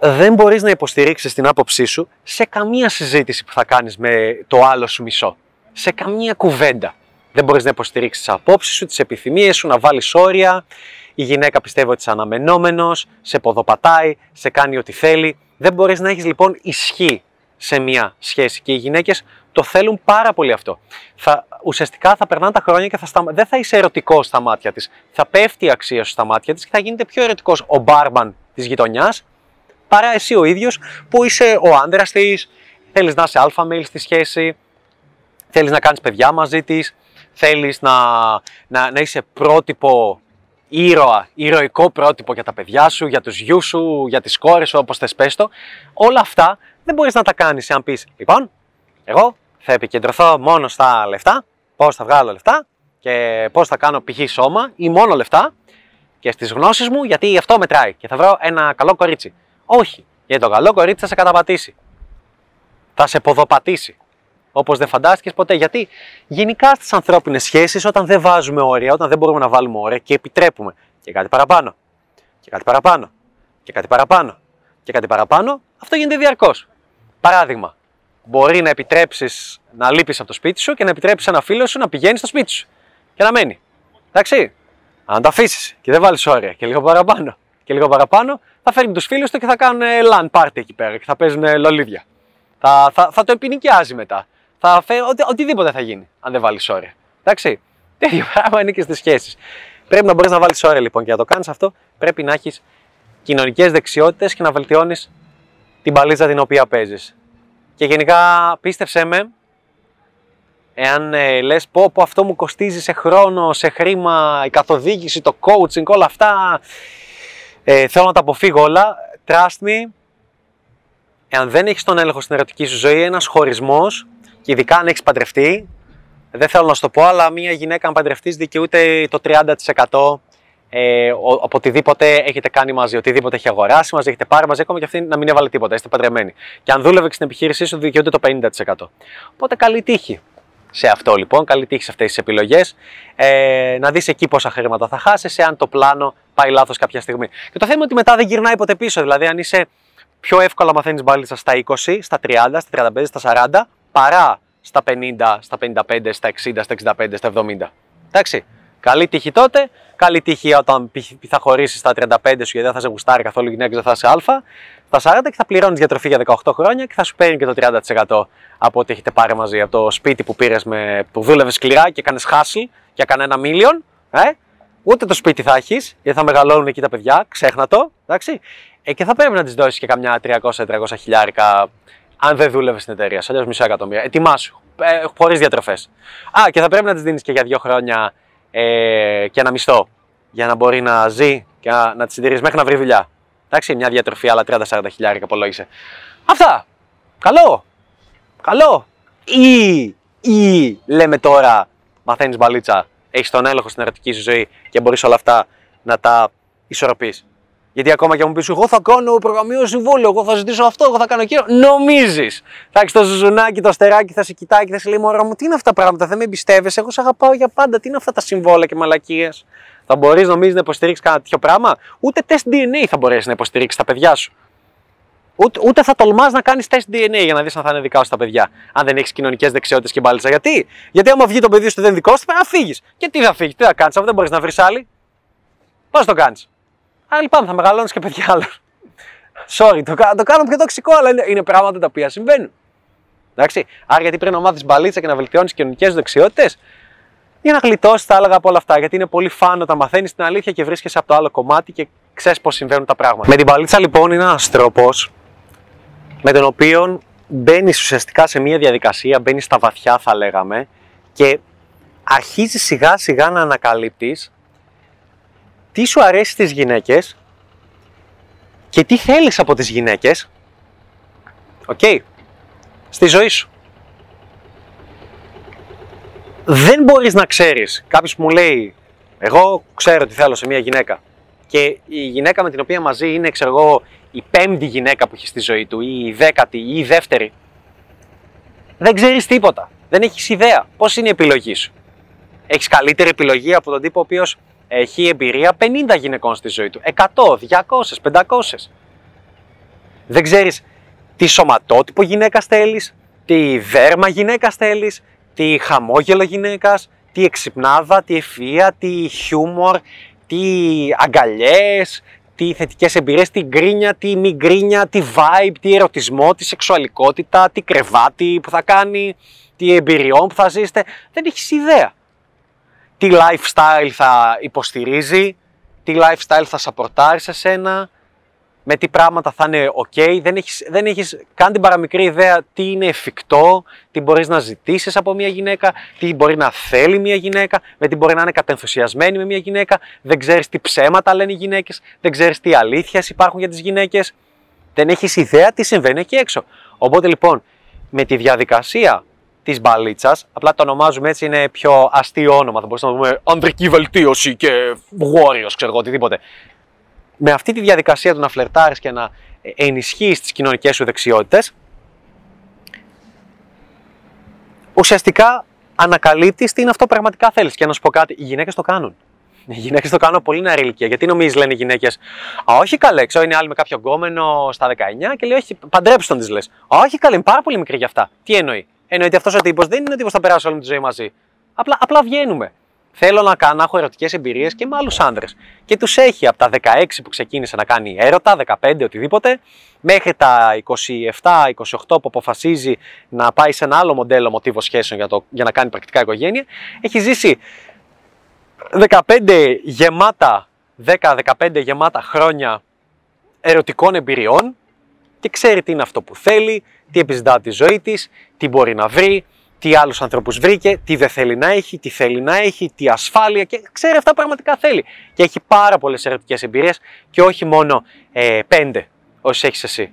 S1: δεν μπορείς να υποστηρίξεις την άποψή σου σε καμία συζήτηση που θα κάνεις με το άλλο σου μισό. Σε καμία κουβέντα. Δεν μπορείς να υποστηρίξεις τις απόψεις σου, τις επιθυμίες σου, να βάλεις όρια. Η γυναίκα πιστεύει ότι είσαι αναμενόμενος, σε ποδοπατάει, σε κάνει ό,τι θέλει. Δεν μπορείς να έχεις λοιπόν ισχύ σε μια σχέση και οι γυναίκες το θέλουν πάρα πολύ αυτό. Θα, ουσιαστικά θα περνάνε τα χρόνια και θα σταμα... δεν θα είσαι ερωτικός στα μάτια της. Θα πέφτει η αξία σου στα μάτια της και θα γίνεται πιο ερωτικός ο μπάρμαν της γειτονιάς παρά εσύ ο ίδιος που είσαι ο άντρας της, θέλεις να είσαι αλφα mail στη σχέση, θέλεις να κάνεις παιδιά μαζί της, θέλεις να, να, να είσαι πρότυπο ήρωα, ηρωικό πρότυπο για τα παιδιά σου, για τους γιους σου, για τις κόρες σου, όπως θες πες το. Όλα αυτά δεν μπορείς να τα κάνεις αν πεις, λοιπόν, εγώ θα επικεντρωθώ μόνο στα λεφτά, πώς θα βγάλω λεφτά και πώς θα κάνω π.χ. σώμα ή μόνο λεφτά και στις γνώσεις μου γιατί αυτό μετράει και θα βρω ένα καλό κορίτσι. Όχι, γιατί το καλό κορίτσι θα σε καταπατήσει. Θα σε ποδοπατήσει όπως δεν φαντάστηκες ποτέ. Γιατί γενικά στις ανθρώπινες σχέσεις, όταν δεν βάζουμε όρια, όταν δεν μπορούμε να βάλουμε όρια και επιτρέπουμε και κάτι παραπάνω, και κάτι παραπάνω, και κάτι παραπάνω, και κάτι παραπάνω, αυτό γίνεται διαρκώς. Παράδειγμα, μπορεί να επιτρέψεις να λείπεις από το σπίτι σου και να επιτρέψεις ένα φίλο σου να πηγαίνει στο σπίτι σου και να μένει. Εντάξει. Αν το αφήσεις και δεν βάλεις όρια και λίγο παραπάνω και λίγο παραπάνω, θα φέρνει τους φίλους του και θα κάνουν LAN party εκεί πέρα και θα παίζουν λολίδια. Θα, θα, θα το επινοικιάζει μετά θα φέρω, οτι, οτιδήποτε θα γίνει αν δεν βάλεις όρια. Εντάξει. Τέτοιο πράγμα είναι και στις σχέσεις. Πρέπει να μπορείς να βάλεις όρια λοιπόν και να το κάνεις αυτό πρέπει να έχεις κοινωνικές δεξιότητες και να βελτιώνεις την παλίτσα την οποία παίζεις. Και γενικά πίστεψέ με, εάν ε, λες πω, πω αυτό μου κοστίζει σε χρόνο, σε χρήμα, η καθοδήγηση, το coaching, όλα αυτά, ε, θέλω να τα αποφύγω όλα, trust me, εάν δεν έχεις τον έλεγχο στην ερωτική σου ζωή, ένας χωρισμός και ειδικά αν έχεις παντρευτεί, δεν θέλω να σου το πω, αλλά μια γυναίκα αν παντρευτείς δικαιούται το 30% ε, από οτιδήποτε έχετε κάνει μαζί, οτιδήποτε έχει αγοράσει μαζί, έχετε πάρει μαζί, ακόμα και αυτή να μην έβαλε τίποτα, είστε παντρεμένοι. Και αν δούλευε στην επιχείρησή σου, δικαιούται το 50%. Οπότε καλή τύχη σε αυτό λοιπόν, καλή τύχη σε αυτές τις επιλογές. Ε, να δεις εκεί πόσα χρήματα θα χάσεις, εάν το πλάνο πάει λάθος κάποια στιγμή. Και το θέμα είναι ότι μετά δεν γυρνάει ποτέ πίσω. Δηλαδή, αν είσαι πιο εύκολα μαθαίνεις μπάλιτσα στα 20, στα 30, στα 35, στα 40, παρά στα 50, στα 55, στα 60, στα 65, στα 70. Εντάξει. Καλή τύχη τότε, καλή τύχη όταν π- θα χωρίσεις στα 35 σου γιατί δεν θα σε γουστάρει καθόλου γυναίκα, δεν θα είσαι Α. Στα 40 και θα πληρώνεις διατροφή για 18 χρόνια και θα σου παίρνει και το 30% από ό,τι έχετε πάρει μαζί. Από το σπίτι που πήρες που δούλευες σκληρά και έκανες χάσι για κανένα μίλιον. Ε; Ούτε το σπίτι θα έχεις, γιατί θα μεγαλώνουν εκεί τα παιδιά, ξέχνα το. Εντάξει. Ε, και θα πρέπει να τη δώσεις και καμιά 300-300 χιλιάρικα αν δεν δούλευες στην εταιρεία. Αλλιώς μισό εκατομμύρια. Ετοιμάσου. Ε, Χωρίς διατροφές. Α, και θα πρέπει να τη δίνεις και για δύο χρόνια ε, και ένα μισθό. Για να μπορεί να ζει και να, να τη συντηρήσει μέχρι να βρει δουλειά. Εντάξει, μια διατροφή άλλα 30-40 χιλιάρικα απολόγησε. Αυτά. Καλό. Καλό. Ή, ή λέμε τώρα, μαθαίνεις μπαλίτσα, έχεις τον έλεγχο στην ερωτική σου ζωή και μπορείς όλα αυτά να τα ισορροπείς. Γιατί ακόμα και αν μου πεις, Εγώ θα κάνω προγραμμίο συμβόλαιο, εγώ θα ζητήσω αυτό, εγώ θα κάνω εκείνο. Νομίζεις. Θα έχεις το ζουζουνάκι, το αστεράκι, θα σε κοιτάει και θα σε λέει: Μωρά μου, τι είναι αυτά τα πράγματα, δεν με εμπιστεύεσαι. Εγώ σε αγαπάω για πάντα. Τι είναι αυτά τα συμβόλαια και μαλακίες. Θα μπορείς, νομίζεις, να υποστηρίξεις κανένα τέτοιο πράγμα; Ούτε τεστ DNA θα μπορέσεις να υποστηρίξεις τα παιδιά σου. Ούτε, ούτε θα τολμάς να κάνεις τεστ DNA για να δεις αν θα είναι δικά σου τα παιδιά. Αν δεν έχεις κοινωνικές δεξιότητες και μπάλιτσα. Γιατί; Γιατί άμα βγει το παιδί σου δεν είναι δικό σου, πρέπει να φύγεις. Και τι θα φύγεις, τι θα κάνεις, αφού δεν μπορείς να βρεις άλλη. Πώς το κάνεις; Άρα λοιπόν θα μεγαλώνεις και παιδιά άλλων. Sorry, το, κα- το κάνω πιο τοξικό, αλλά είναι, είναι πράγματα τα οποία συμβαίνουν. Εντάξει. Άρα γιατί πρέπει να μάθεις μπαλίτσα και να βελτιώνεις κοινωνικές δεξιότητες; Για να γλιτώσεις, θα έλεγα από όλα αυτά. Γιατί είναι πολύ φαν όταν μαθαίνεις την αλήθεια και βρίσκεσαι από το άλλο κομμάτι και ξέρεις πώς συμβαίνουν τα πράγματα. Με την μπαλίτσα λοιπόν είναι ένας τρόπος με τον οποίο μπαίνεις ουσιαστικά σε μια διαδικασία, μπαίνεις στα βαθιά θα λέγαμε και αρχίζεις σιγά σιγά να ανακαλύπτεις τι σου αρέσει στις γυναίκες και τι θέλεις από τις γυναίκες οκ, στη ζωή σου. Δεν μπορείς να ξέρεις, κάποιος που μου λέει εγώ ξέρω τι θέλω σε μια γυναίκα και η γυναίκα με την οποία μαζί είναι ξέρω εγώ η πέμπτη γυναίκα που έχει στη ζωή του ή η δέκατη ή η δεύτερη. Δεν ξέρεις τίποτα, δεν έχεις ιδέα. Πώς είναι η επιλογή σου. Έχεις καλύτερη επιλογή από τον τύπο ο οποίος έχει εμπειρία 50 γυναικών στη ζωή του. 100, 200, 500. Δεν ξέρεις τι σωματότυπο γυναίκα θέλεις, τι δέρμα γυναίκα θέλεις, τι χαμόγελο γυναίκας, τι εξυπνάδα, τι ευφυΐα, τι χιούμορ, τι αγκαλιές, τι θετικές εμπειρίες, τι γκρίνια, τι μη γκρίνια, τι vibe, τι ερωτισμό, τι σεξουαλικότητα, τι κρεβάτι που θα κάνει, τι εμπειριών που θα ζήσετε. Δεν έχεις ιδέα τι lifestyle θα υποστηρίζει, τι lifestyle θα σαπορτάρει σε σένα, με τι πράγματα θα είναι ok, δεν έχεις, δεν έχεις καν την παραμικρή ιδέα τι είναι εφικτό, τι μπορείς να ζητήσεις από μια γυναίκα, τι μπορεί να θέλει μια γυναίκα, με τι μπορεί να είναι κατενθουσιασμένη με μια γυναίκα, δεν ξέρεις τι ψέματα λένε οι γυναίκες, δεν ξέρεις τι αλήθειες υπάρχουν για τις γυναίκες, δεν έχεις ιδέα τι συμβαίνει εκεί έξω. Οπότε λοιπόν, με τη διαδικασία της μπαλίτσας, απλά το ονομάζουμε έτσι, είναι πιο αστείο όνομα. Θα μπορούσαμε να πούμε ανδρική βελτίωση και warriors, ξέρω εγώ, οτιδήποτε. Με αυτή τη διαδικασία του να φλερτάρεις και να ενισχύεις τις κοινωνικές σου δεξιότητες, ουσιαστικά ανακαλύπτεις τι είναι αυτό που πραγματικά θέλεις. Και να σου πω κάτι, οι γυναίκες το κάνουν. Οι γυναίκες το κάνουν από πολύ νεαρή ηλικία. Γιατί νομίζεις, λένε οι γυναίκες, Α, όχι καλέ, ξέρω, είναι άλλη με κάποιο γκόμενο στα 19 και λέει, Όχι, παντρέψει τον της λες. Α, όχι καλέ, είναι πάρα πολύ μικρή για αυτά. Τι εννοεί. Εννοεί ότι αυτός ο τύπος δεν είναι ο τύπος που θα περάσει όλη τη ζωή μαζί. Απλά, απλά βγαίνουμε. Θέλω να κάνω, να έχω ερωτικές εμπειρίες και με άλλους άντρες. Και τους έχει από τα 16 που ξεκίνησε να κάνει έρωτα, 15 οτιδήποτε, μέχρι τα 27-28 που αποφασίζει να πάει σε ένα άλλο μοντέλο μοτίβο σχέσεων για, το, για να κάνει πρακτικά οικογένεια. Έχει ζήσει 15 γεμάτα, 10-15 γεμάτα χρόνια ερωτικών εμπειριών και ξέρει τι είναι αυτό που θέλει, τι επιζητά από τη ζωή της, τι μπορεί να βρει, τι άλλους ανθρώπους βρήκε, τι δεν θέλει να έχει, τι θέλει να έχει, τι ασφάλεια και ξέρει αυτά που πραγματικά θέλει. Και έχει πάρα πολλές ερωτικές εμπειρίες και όχι μόνο ε, πέντε όσες έχεις εσύ.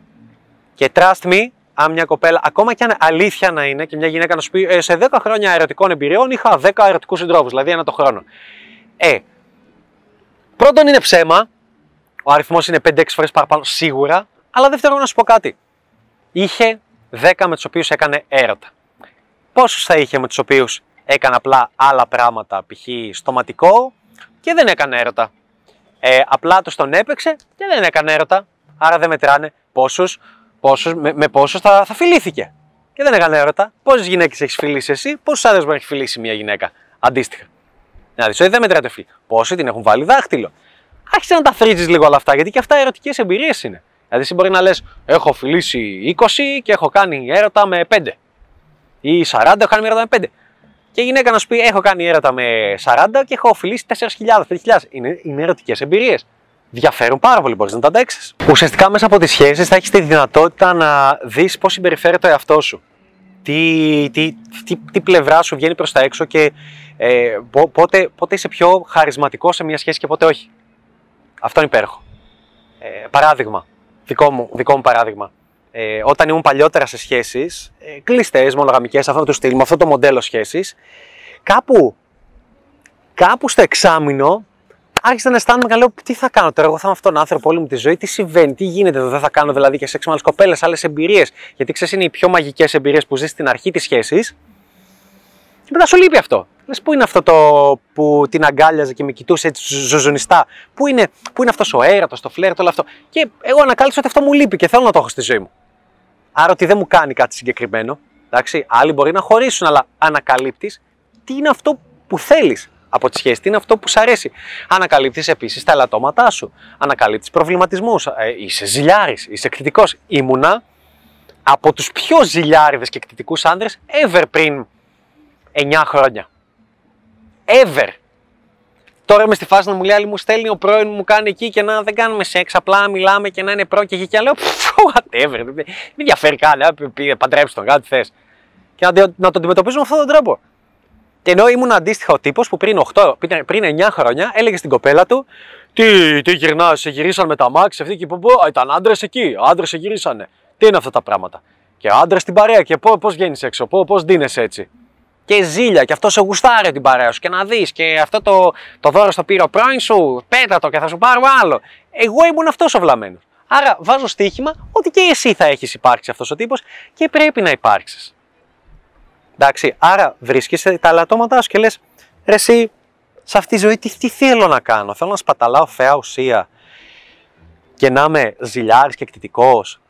S1: Και trust me, αν μια κοπέλα, ακόμα και αν αλήθεια να είναι και μια γυναίκα να σου πει ε, σε 10 χρόνια ερωτικών εμπειριών είχα 10 ερωτικούς συντρόφους, δηλαδή ένα το χρόνο. Ε, πρώτον είναι ψέμα, ο αριθμός είναι 5-6 φορές παραπάνω σίγουρα, αλλά δεύτερον να σου πω κάτι. Είχε 10 με τους οποίους έκανε έρωτα. Πόσους θα είχε με τους οποίους έκανε απλά άλλα πράγματα, π.χ. στοματικό και δεν έκανε έρωτα. Ε, απλά τους τον έπαιξε και δεν έκανε έρωτα. Άρα δεν μετράνε πόσους, πόσους, με, με πόσους θα, θα φιλήθηκε. Και δεν έκανε έρωτα. Πόσες γυναίκες έχεις φιλήσει εσύ, πόσους άντρες μπορεί να έχει φιλήσει μια γυναίκα. Αντίστοιχα. Να δεις, όχι δεν μετράτε φίλοι. Πόσοι την έχουν βάλει δάχτυλο. Άρχισε να τα θρίζεις λίγο όλα αυτά, γιατί και αυτά ερωτικές εμπειρίες είναι. Δηλαδή, εσύ μπορεί να λες: Έχω φιλήσει 20 και έχω κάνει έρωτα με 5. Ή 40, έχω κάνει έρωτα με 5. Και η γυναίκα να σου πει: Έχω κάνει έρωτα με 40 και έχω φιλήσει 4.000, 5.000. Είναι, είναι ερωτικές εμπειρίες. Διαφέρουν πάρα πολύ, μπορείς να τα αντέξεις. Ουσιαστικά μέσα από τις σχέσεις θα έχεις τη δυνατότητα να δεις πώς συμπεριφέρεται ο εαυτό σου. Τι, τι, τι, τι πλευρά σου βγαίνει προς τα έξω και ε, πότε, πότε είσαι πιο χαρισματικός σε μια σχέση και πότε όχι. Αυτό είναι υπέροχο. Ε, παράδειγμα, δικό μου, δικό μου παράδειγμα. Ε, όταν ήμουν παλιότερα σε σχέσεις, ε, κλειστές, μονογαμικές, αυτό το στυλ, με αυτό το μοντέλο σχέσης, κάπου, κάπου στο εξάμεινο άρχισα να αισθάνομαι και λέω: Τι θα κάνω τώρα, εγώ θα είμαι αυτόν τον άνθρωπο όλη μου τη ζωή, τι συμβαίνει, τι γίνεται εδώ, δεν θα κάνω δηλαδή και σεξ με άλλες κοπέλες, άλλες εμπειρίες. Γιατί ξέρεις, είναι οι πιο μαγικές εμπειρίες που ζεις στην αρχή της σχέσης. Και μετά σου λείπει αυτό. Λες, πού είναι αυτό το που την αγκάλιαζε και με κοιτούσε έτσι ζωζονιστά, πού είναι, πού είναι αυτός ο έρωτο, το φλερτ, όλο αυτό; Και εγώ ανακάλυψα ότι αυτό μου λείπει και θέλω να το έχω στη ζωή μου. Άρα ότι δεν μου κάνει κάτι συγκεκριμένο. Εντάξει, άλλοι μπορεί να χωρίσουν, αλλά ανακαλύπτεις τι είναι αυτό που θέλεις από τη σχέση, τι είναι αυτό που σου αρέσει. Ανακαλύπτεις επίσης τα ελαττώματά σου. Ανακαλύπτεις προβληματισμούς. Ε, είσαι ζηλιάρης, είσαι εκρητικό. Ήμουνα από τους πιο ζηλιάριδες και εκρητικού άντρε ever πριν 9 χρόνια. Ever. Τώρα είμαι στη φάση να μου λέει, άλλη μου στέλνει ο πρώην μου κάνει εκεί και να δεν κάνουμε σεξ, απλά μιλάμε και να είναι προ και εκεί και λέω, whatever, δεν ενδιαφέρει καν, παντρέψει τον, κάτι θες. Και να, να το αντιμετωπίζουμε με αυτόν τον τρόπο. Και ενώ ήμουν αντίστοιχα ο τύπος που πριν, 8, πριν 9 χρόνια έλεγε στην κοπέλα του, Τι, τι γυρνάς, σε γυρίσαν με τα μάξι, αυτή και πω, ήταν άντρες εκεί, άντρες σε γυρίσανε. Τι είναι αυτά τα πράγματα. Και άντρες στην παρέα και πώς βγαίνεις έξω, πώς δίνεσαι έτσι και ζήλια και αυτό σε γουστάρει την παρέα σου και να δεις και αυτό το, το δώρο στο πήρε ο πρώην σου, πέτα το και θα σου πάρω άλλο. Εγώ ήμουν αυτός ο βλαμμένος. Άρα βάζω στοίχημα ότι και εσύ θα έχεις υπάρξει αυτός ο τύπος και πρέπει να υπάρξεις. Εντάξει, άρα βρίσκει τα λατώματά σου και λες, ρε εσύ, σε αυτή τη ζωή τι, τι θέλω να κάνω; Θέλω να σπαταλάω φαία ουσία και να είμαι ζηλιάρης και εκτιτικός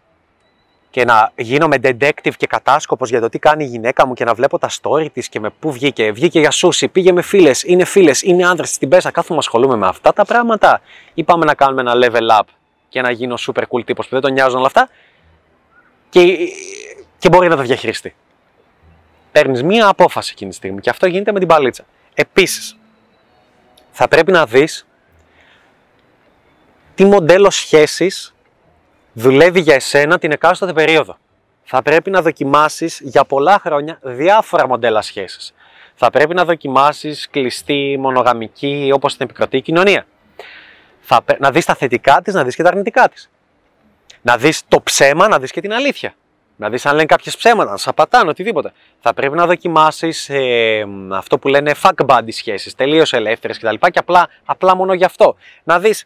S1: και να γίνομαι detective και κατάσκοπος για το τι κάνει η γυναίκα μου και να βλέπω τα story της και με πού βγήκε. Βγήκε για σούσι, πήγε με φίλες, είναι φίλες, είναι άντρες στην πέσα. Κάθομαι ασχολούμαι με αυτά τα πράγματα. Ή πάμε να κάνουμε ένα level up και να γίνω super cool τύπος που δεν τον νοιάζουν όλα αυτά και, και μπορεί να τα διαχειριστεί. Παίρνεις μία απόφαση εκείνη τη στιγμή και αυτό γίνεται με την παλίτσα. Επίσης, θα πρέπει να δεις τι μοντέλο σχέσης δουλεύει για εσένα την εκάστοτε περίοδο. Θα πρέπει να δοκιμάσεις για πολλά χρόνια διάφορα μοντέλα σχέσης. Θα πρέπει να δοκιμάσεις κλειστή, μονογαμική, όπως την επικρατεί η κοινωνία. Θα, να δεις τα θετικά της, να δεις και τα αρνητικά της. Να δεις το ψέμα, να δεις και την αλήθεια. Να δεις αν λένε κάποιες ψέματα, να σα πατάνε, οτιδήποτε. Θα πρέπει να δοκιμάσεις ε, αυτό που λένε fuck buddy σχέσεις, τελείως ελεύθερες κτλ. Και, και απλά, απλά μόνο γι' αυτό. Να δεις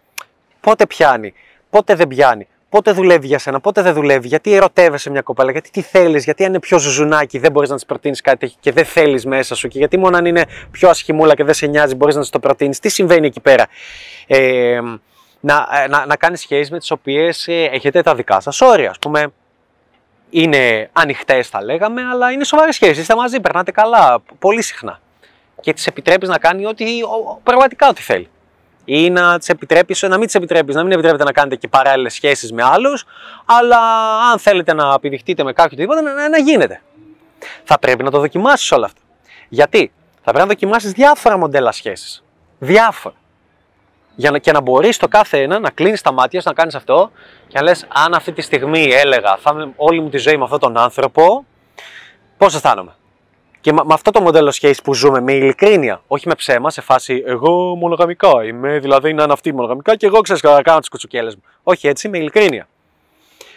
S1: πότε πιάνει, πότε δεν πιάνει, πότε δουλεύει για σένα, πότε δεν δουλεύει, γιατί ερωτεύεσαι μια κοπέλα, γιατί τι θέλεις, γιατί αν είναι πιο ζουζουνάκι δεν μπορείς να της προτείνεις κάτι και δεν θέλεις μέσα σου, και γιατί μόνο αν είναι πιο ασχημούλα και δεν σε νοιάζει μπορείς να της το προτείνεις. Τι συμβαίνει εκεί πέρα. Ε, να, ε, να, να κάνεις σχέσεις με τις οποίες ε, έχετε τα δικά σας όρια. Α πούμε, είναι ανοιχτές, θα λέγαμε, αλλά είναι σοβαρές σχέσεις. Είστε μαζί, περνάτε καλά πολύ συχνά. Και τη επιτρέπεις να κάνει ό,τι, πραγματικά ό,τι θέλει ή να τις επιτρέπεις, να μην τις επιτρέπεις, να μην επιτρέπετε να κάνετε και παράλληλες σχέσεις με άλλους, αλλά αν θέλετε να επιδειχτείτε με κάποιον τίποτα, να, να γίνεται. Θα πρέπει να το δοκιμάσεις όλο αυτό. Γιατί; Θα πρέπει να δοκιμάσεις διάφορα μοντέλα σχέσει. Διάφορα. Για να, και να μπορείς το κάθε ένα να κλείνεις τα μάτια σου, να κάνεις αυτό και να λες: Αν αυτή τη στιγμή έλεγα θα είμαι όλη μου τη ζωή με αυτόν τον άνθρωπο, πώς αισθάνομαι; Και με αυτό το μοντέλο σχέση που ζούμε, με ειλικρίνεια, όχι με ψέμα, σε φάση εγώ μονογαμικά είμαι, δηλαδή να είναι αυτή μονογαμικά και εγώ ξέρω να κάνω τις κουτσουκέλε μου. Όχι έτσι, με ειλικρίνεια.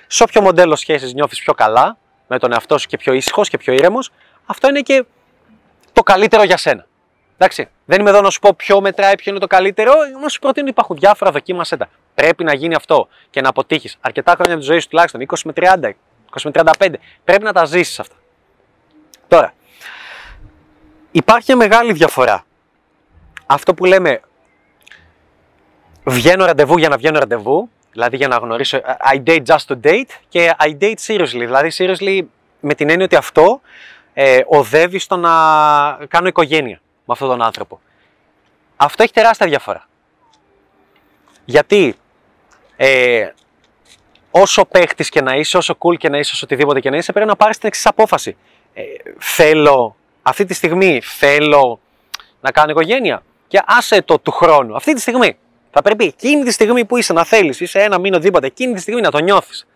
S1: Σε όποιο μοντέλο σχέσης νιώθεις πιο καλά, με τον εαυτό σου και πιο ήσυχος και πιο ήρεμος, αυτό είναι και το καλύτερο για σένα. Εντάξει, δεν είμαι εδώ να σου πω ποιο μετράει, ποιο είναι το καλύτερο, να σου προτείνω υπάρχουν διάφορα, δοκίμασέ τα. Πρέπει να γίνει αυτό και να αποτύχεις αρκετά χρόνια της ζωής σου, τουλάχιστον 20 με 30, 20 με 35. Πρέπει να τα ζήσεις αυτά. Τώρα, υπάρχει μεγάλη διαφορά. Αυτό που λέμε βγαίνω ραντεβού για να βγαίνω ραντεβού, δηλαδή για να γνωρίσω ε, I date just to date και I date seriously, δηλαδή seriously με την έννοια ότι αυτό ε, οδεύει στο να κάνω οικογένεια με αυτόν τον άνθρωπο. Αυτό έχει τεράστια διαφορά. Γιατί ε, όσο παίχτης και να είσαι, όσο cool και να είσαι, όσο οτιδήποτε και να είσαι, πρέπει να πάρεις την εξής απόφαση. Ε, θέλω, αυτή τη στιγμή θέλω να κάνω οικογένεια. Και άσε το του χρόνου. Αυτή τη στιγμή. Θα πρέπει εκείνη τη στιγμή που είσαι να θέλεις, είσαι ένα μήνο οτιδήποτε, εκείνη τη στιγμή να το νιώθεις.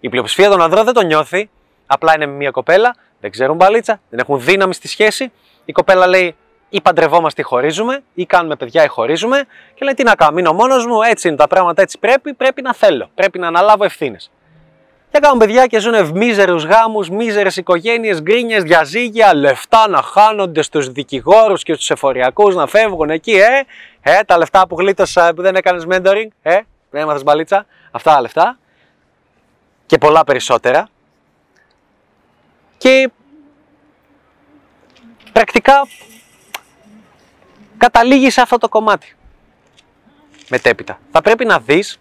S1: Η πλειοψηφία των ανδρών δεν το νιώθει. Απλά είναι μια κοπέλα, δεν ξέρουν μπαλίτσα, δεν έχουν δύναμη στη σχέση. Η κοπέλα λέει ή παντρευόμαστε ή χωρίζουμε, ή κάνουμε παιδιά ή χωρίζουμε. Και λέει τι να κάνω, μείνω μόνος μου, έτσι είναι τα πράγματα, έτσι πρέπει, πρέπει να θέλω, πρέπει να αναλάβω ευθύνες. Και κάνουν παιδιά και ζουν μίζερους γάμους, μίζερες οικογένειες, γκρίνιες, διαζύγια, λεφτά να χάνονται στους δικηγόρους και στους εφοριακούς να φεύγουν εκεί, ε, ε, τα λεφτά που γλίτωσα που δεν έκανες mentoring, ε, δεν έμαθες μπαλίτσα, αυτά τα λεφτά. Και πολλά περισσότερα. Και πρακτικά καταλήγεις σε αυτό το κομμάτι. Μετέπειτα. Θα πρέπει να δεις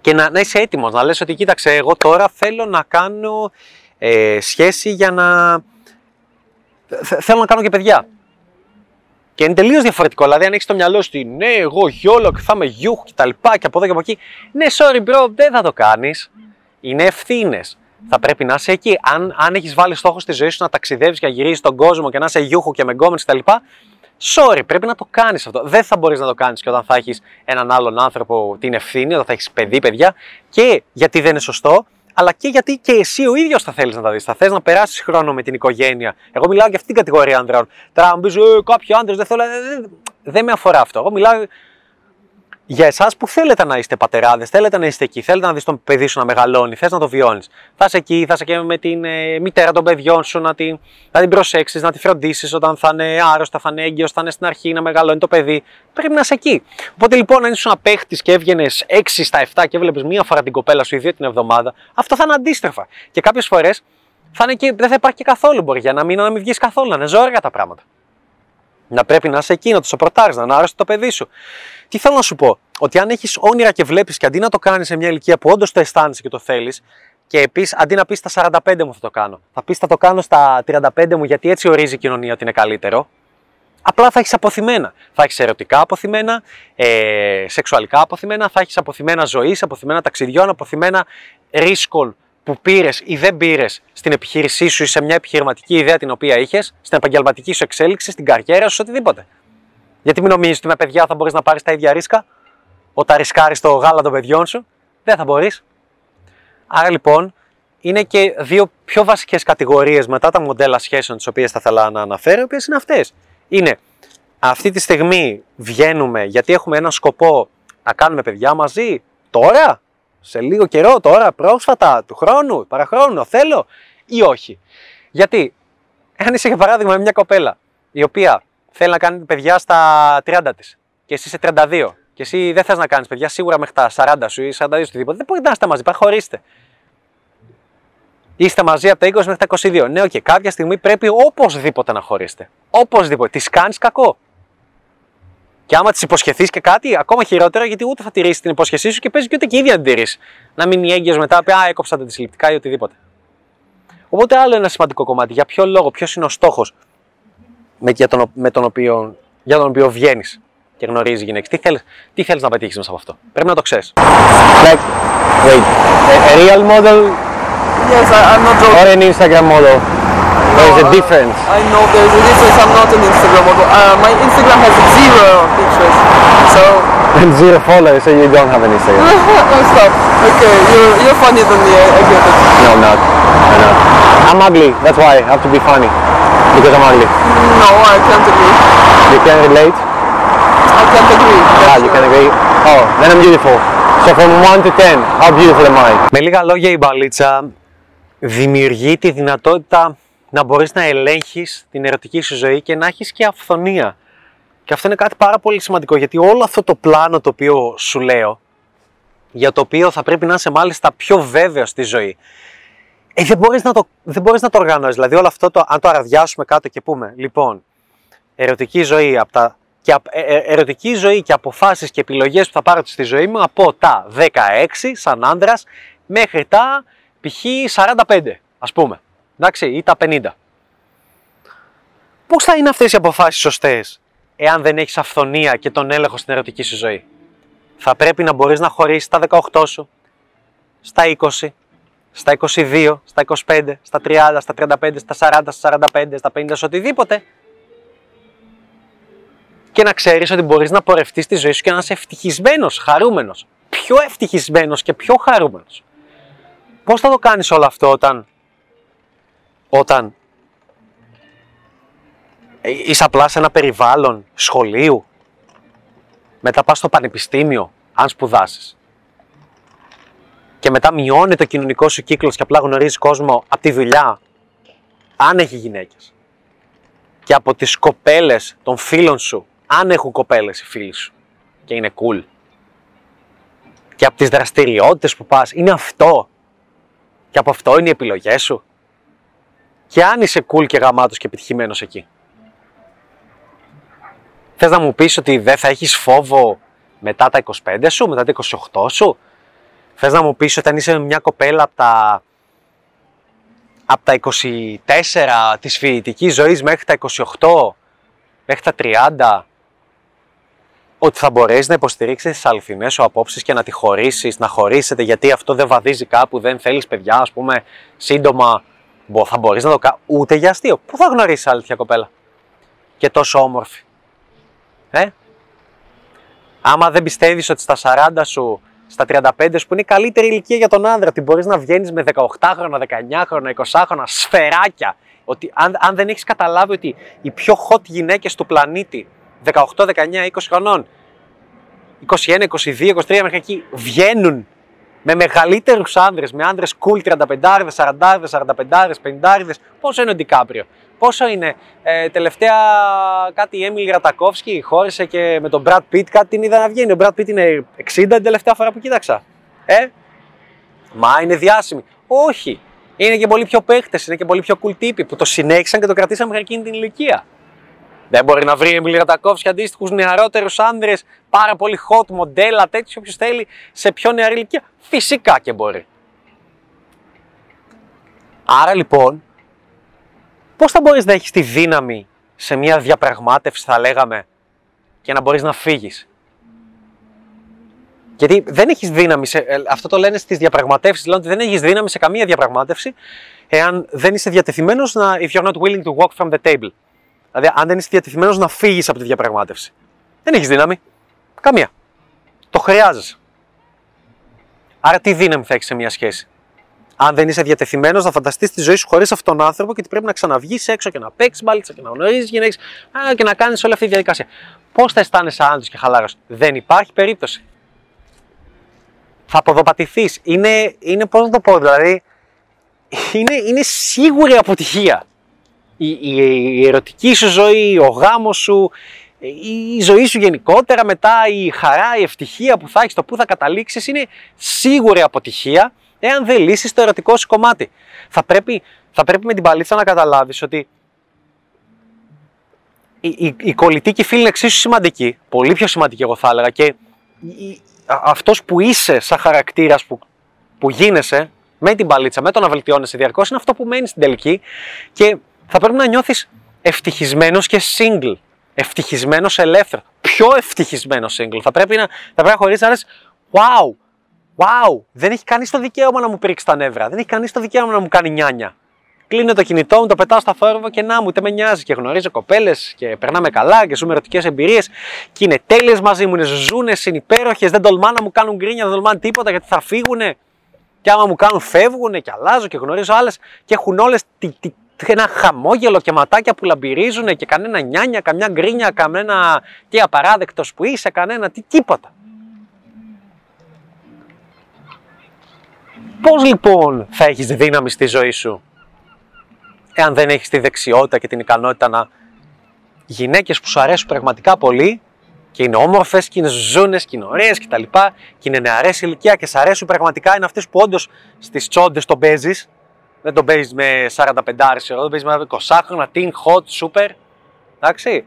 S1: και να, να είσαι έτοιμος, να λες ότι κοίταξε εγώ τώρα θέλω να κάνω ε, σχέση για να... Θέλω να κάνω και παιδιά. Και είναι τελείως διαφορετικό. Δηλαδή, αν έχεις στο μυαλό σου ότι ναι, εγώ γιόλο και θα είμαι γιούχ και τα λοιπά και από εδώ και από εκεί. Ναι, sorry, bro, δεν θα το κάνεις. Είναι ευθύνες. Θα πρέπει να είσαι εκεί. Αν, αν έχεις βάλει στόχο στη ζωή σου να ταξιδεύεις και να γυρίζει τον κόσμο και να είσαι γιούχο και με γκόμενες κτλ. Sorry, πρέπει να το κάνεις αυτό. Δεν θα μπορείς να το κάνεις και όταν θα έχεις έναν άλλον άνθρωπο την ευθύνη, όταν θα έχεις παιδί, παιδιά. Και γιατί δεν είναι σωστό, αλλά και γιατί και εσύ ο ίδιος θα θέλεις να τα δεις. Θα θες να περάσεις χρόνο με την οικογένεια. Εγώ μιλάω για αυτήν την κατηγορία ανδρών. Τώρα, αν πεις, ε, κάποιοι άντρες δεν θέλω. Δεν, δεν με αφορά αυτό. Εγώ μιλάω για εσάς που θέλετε να είστε πατεράδες, θέλετε να είστε εκεί, θέλετε να δεις τον παιδί σου να μεγαλώνει, θες να το βιώνεις. Θα είσαι εκεί, θα είσαι και με την ε, μητέρα των παιδιών σου να την, να την προσέξεις, να τη φροντίσεις όταν θα είναι άρρωστα, θα είναι έγκυος, θα είναι στην αρχή να μεγαλώνει το παιδί. Πρέπει να είσαι εκεί. Οπότε λοιπόν, αν ήσουν απέχτης και έβγαινες 6 στα 7 και έβλεπες μία φορά την κοπέλα σου ή δύο την εβδομάδα, αυτό θα είναι αντίστροφα. Και κάποιες φορές θα είναι και, δεν θα υπάρχει και καθόλου μπορεί για να μην, να μην βγεις καθόλου, να είναι ζόρια τα πράγματα. Να πρέπει να είσαι εκεί, να το σοπροτάρει, να είναι άρρωστο το παιδί σου. Τι θέλω να σου πω, ότι αν έχεις όνειρα και βλέπεις και αντί να το κάνεις σε μια ηλικία που όντως το αισθάνεσαι και το θέλεις, και επίση αντί να πεις στα 45 μου θα το κάνω, θα πεις θα το κάνω στα 35 μου γιατί έτσι ορίζει η κοινωνία ότι είναι καλύτερο. Απλά θα έχεις αποθυμένα. Θα έχεις ερωτικά αποθυμένα, ε, σεξουαλικά αποθυμένα, θα έχεις αποθυμένα ζωής, αποθυμένα ταξιδιών, αποθυμένα ρίσκων που πήρες ή δεν πήρες στην επιχείρησή σου ή σε μια επιχειρηματική ιδέα την οποία είχες, στην επαγγελματική σου εξέλιξη, στην καριέρα σου, οτιδήποτε. Γιατί μην νομίζεις ότι με παιδιά θα μπορείς να πάρεις τα ίδια ρίσκα; Όταν ρισκάρεις το γάλα των παιδιών σου. Δεν θα μπορείς. Άρα λοιπόν είναι και δύο πιο βασικές κατηγορίες μετά τα μοντέλα σχέσεων τις οποίες θα ήθελα να αναφέρω, οι οποίες είναι αυτές. Είναι αυτή τη στιγμή βγαίνουμε γιατί έχουμε έναν σκοπό να κάνουμε παιδιά μαζί; Τώρα, σε λίγο καιρό, τώρα, πρόσφατα, του χρόνου, παραχρόνου, θέλω ή όχι. Γιατί, αν είσαι για παράδειγμα μια κοπέλα η οποία θέλει να κάνει παιδιά στα 30 της και εσύ είσαι 32 και εσύ δεν θες να κάνεις παιδιά σίγουρα μέχρι τα 40 σου ή 42 οτιδήποτε, δεν μπορείτε να είστε μαζί, παραχωρήστε. Είστε μαζί από τα 20 μέχρι τα 22. Ναι, okay, κάποια στιγμή πρέπει οπωσδήποτε να χωρίσετε. Οπωσδήποτε. Της κάνεις κακό. Και άμα τη υποσχεθείς και κάτι, ακόμα χειρότερα, γιατί ούτε θα τηρήσει την υπόσχεσή σου και παίζει και ούτε και η ίδια την τηρήσει. Να μείνει έγκυος μετά, πει Α, έκοψα τα συλληπτικά ή οτιδήποτε. Οπότε άλλο ένα σημαντικό κομμάτι. Για ποιο λόγο, ποιος είναι ο στόχος με, τον, με τον οποίο, για τον οποίο βγαίνεις και γνωρίζεις γυναίκες. Τι θέλεις τι θέλεις να πετύχεις μέσα από αυτό; Πρέπει να το ξέρεις. Like, wait, a, a real model;
S5: Yes, I, I'm not joking.
S1: or an Instagram model? There is a
S5: No,
S1: difference.
S5: I know there's a difference. I'm not an Instagram model. Uh, my Instagram has zero pictures. So,
S1: And zero followers, so you don't have an Instagram.
S5: oh, stop. Okay, you're, you're funnier than me. I, I get it.
S1: No, I'm not. I'm not. I'm ugly. That's why I have to be funny. Because I'm ugly.
S5: No, I can't agree.
S1: You can relate.
S5: I can't agree.
S1: Ah,
S5: That's
S1: you can agree. Oh, then I'm beautiful. So from 1 to 10, how beautiful am I? Με λίγα λόγια η μπαλίτσα δημιουργεί τη δυνατότητα να μπορείς να ελέγχεις την ερωτική σου ζωή και να έχεις και αυθονία. Και αυτό είναι κάτι πάρα πολύ σημαντικό γιατί όλο αυτό το πλάνο το οποίο σου λέω, για το οποίο θα πρέπει να είσαι μάλιστα πιο βέβαιος στη ζωή, ε, δεν μπορείς να το, δεν μπορείς να το οργανώσεις. Δηλαδή όλο αυτό, το, αν το αραδιάσουμε κάτω και πούμε, λοιπόν, ερωτική ζωή από τα και απ- ε, ε, ερωτική ζωή και αποφάσεις και επιλογές που θα πάρω στη ζωή μου από τα 16 σαν άντρας μέχρι τα π.χ. 45 ας πούμε, εντάξει, ή τα 50. Πώς θα είναι αυτές οι αποφάσεις σωστές εάν δεν έχεις αυθονία και τον έλεγχο στην ερωτική σου ζωή; Θα πρέπει να μπορείς να χωρίσεις στα 18 σου, στα 20, στα 22, στα 25, στα 30, στα 35, στα 40, στα 45, στα 50, σε οτιδήποτε. Και να ξέρεις ότι μπορείς να πορευτείς τη ζωή σου και να είσαι ευτυχισμένος, χαρούμενος. Πιο ευτυχισμένος και πιο χαρούμενος. Πώς θα το κάνεις όλο αυτό όταν, όταν ε, είσαι απλά σε ένα περιβάλλον σχολείου, μετά πας στο πανεπιστήμιο, αν σπουδάσεις. Και μετά μειώνει το κοινωνικό σου κύκλος και απλά γνωρίζεις κόσμο από τη δουλειά, αν έχει γυναίκες. Και από τις κοπέλες των φίλων σου, αν έχουν κοπέλες οι φίλοι σου και είναι cool. Και από τις δραστηριότητες που πας, είναι αυτό. Και από αυτό είναι οι επιλογές σου. Και αν είσαι cool και γαμάτος και επιτυχημένος εκεί. Θες να μου πεις ότι δεν θα έχεις φόβο μετά τα 25 σου, μετά τα 28 σου; Θες να μου πεις ότι αν είσαι μια κοπέλα από τα, από τα 24 της φοιτητικής ζωής μέχρι τα 28, μέχρι τα 30, ότι θα μπορέσεις να υποστηρίξεις τις αληθινές σου απόψεις και να τη χωρίσεις, να χωρίσετε γιατί αυτό δεν βαδίζει κάπου, δεν θέλεις παιδιά, ας πούμε, σύντομα. Θα μπορείς να το κάνει. Ούτε για αστείο. Πού θα γνωρίσεις άλλη κοπέλα; Και τόσο όμορφη. Ε; Άμα δεν πιστεύεις ότι στα 40 σου, στα 35 σου που είναι η καλύτερη ηλικία για τον άνδρα, ότι μπορείς να βγαίνεις με 18χρονα, 19χρονα, 20χρονα, σφαιράκια. Ότι αν, αν δεν έχεις καταλάβει ότι οι πιο hot γυναίκες του πλανήτη 18, 19, 20 χρονών, 21, 22, 23 μέχρι εκεί βγαίνουν με μεγαλύτερους άνδρες, με άνδρες cool 35, 40, 45, 50. Πόσο είναι ο Ντικάπριο, Πόσο είναι; Ε, τελευταία κάτι η Έμιλ Ρατακόφσκι χώρισε και με τον Brad Pitt κάτι την είδα να βγαίνει. Ο Brad Pitt είναι 60 την τελευταία φορά που κοίταξα. Ε, μα είναι διάσημη. Όχι. Είναι και πολύ πιο παίχτε, είναι και πολύ πιο cool τύποι που το συνέχισαν και το κρατήσαν μέχρι εκείνη την ηλικία. Δεν μπορεί να βρει Έμιλ Ρατακόφσκι αντίστοιχους νεαρότερους άνδρες, πάρα πολύ hot μοντέλα, τέτοιου όποιος θέλει, σε πιο νεαρή ηλικία. Φυσικά και μπορεί. Άρα λοιπόν, Πώς θα μπορείς να έχεις τη δύναμη σε μια διαπραγμάτευση, θα λέγαμε, και να μπορείς να φύγεις; Γιατί δεν έχεις δύναμη, σε, ε, αυτό το λένε στις διαπραγματεύσεις, λένε ότι δεν έχεις δύναμη σε καμία διαπραγμάτευση, εάν δεν είσαι διατεθειμένος να. if you're not willing to walk from the table. Δηλαδή, αν δεν είσαι διατεθειμένος να φύγεις από τη διαπραγμάτευση. Δεν έχεις δύναμη. Καμία. Το χρειάζεσαι. Άρα, τι δύναμη θα έχεις σε μια σχέση; Αν δεν είσαι διατεθειμένος να φανταστείς τη ζωή σου χωρίς αυτόν τον άνθρωπο και ότι πρέπει να ξαναβγείς έξω και να παίξεις μπάλιτσα και να γνωρίζεις γυναίκες και να κάνεις όλη αυτή τη διαδικασία. Πώς θα αισθάνεσαι άντρας και χαλάρο, Δεν υπάρχει περίπτωση. Θα αποδοπατηθεί. Είναι, είναι πώς να το πω, δηλαδή. Είναι, είναι σίγουρη αποτυχία. Η, η, η ερωτική σου ζωή, ο γάμος σου, η ζωή σου γενικότερα, μετά η χαρά, η ευτυχία που θα έχεις, το που θα καταλήξεις, είναι σίγουρη αποτυχία εάν δεν λύσεις το ερωτικό σου κομμάτι. Θα πρέπει, θα πρέπει με την παλίτσα να καταλάβεις ότι η, η, η κολλητή και η φίλη είναι εξίσου σημαντική, πολύ πιο σημαντική εγώ θα έλεγα και αυτός που είσαι σαν χαρακτήρας που, που γίνεσαι με την παλίτσα, με το να βελτιώνεσαι διαρκώς, είναι αυτό που μένει στην τελική και θα πρέπει να νιώθεις ευτυχισμένος και single. Ευτυχισμένος ελεύθερος. Πιο ευτυχισμένος single. Θα πρέπει να, θα πρέπει να χωρίσει να λες, wow, Wow, δεν έχει κανείς το δικαίωμα να μου πρίξει τα νεύρα. Δεν έχει κανείς το δικαίωμα να μου κάνει νιάνια. Κλείνω το κινητό μου, το πετάω στα θόρυβο και να μου, είτε με νοιάζει. Και γνωρίζω κοπέλες και περνάμε καλά και ζούμε ερωτικές εμπειρίες. Και είναι τέλειες μαζί μου, είναι ζούνε, είναι υπέροχες. Δεν τολμά να μου κάνουν γκρίνια, δεν τολμάνε τίποτα γιατί θα φύγουνε. Και άμα μου κάνουν, φεύγουν και αλλάζω και γνωρίζω άλλες και έχουν όλες ένα χαμόγελο και ματάκια που λαμπυρίζουν και κανένα νιάνια, καμιά γκρίνια, κανένα τι απαράδεκτος που είσαι, κανένα τι τίποτα. Πώς λοιπόν θα έχεις δύναμη στη ζωή σου εάν δεν έχεις τη δεξιότητα και την ικανότητα να γυναίκες που σου αρέσουν πραγματικά πολύ και είναι όμορφες και είναι ζούνες και είναι ωραίες και τα λοιπά και είναι νεαρές ηλικία και σε αρέσουν πραγματικά είναι αυτές που όντως στις τσόντες τον παίζεις. Δεν τον παίζεις με 45 άρες, τον παίζεις με 20 χρόνια, teen, hot, super, εντάξει.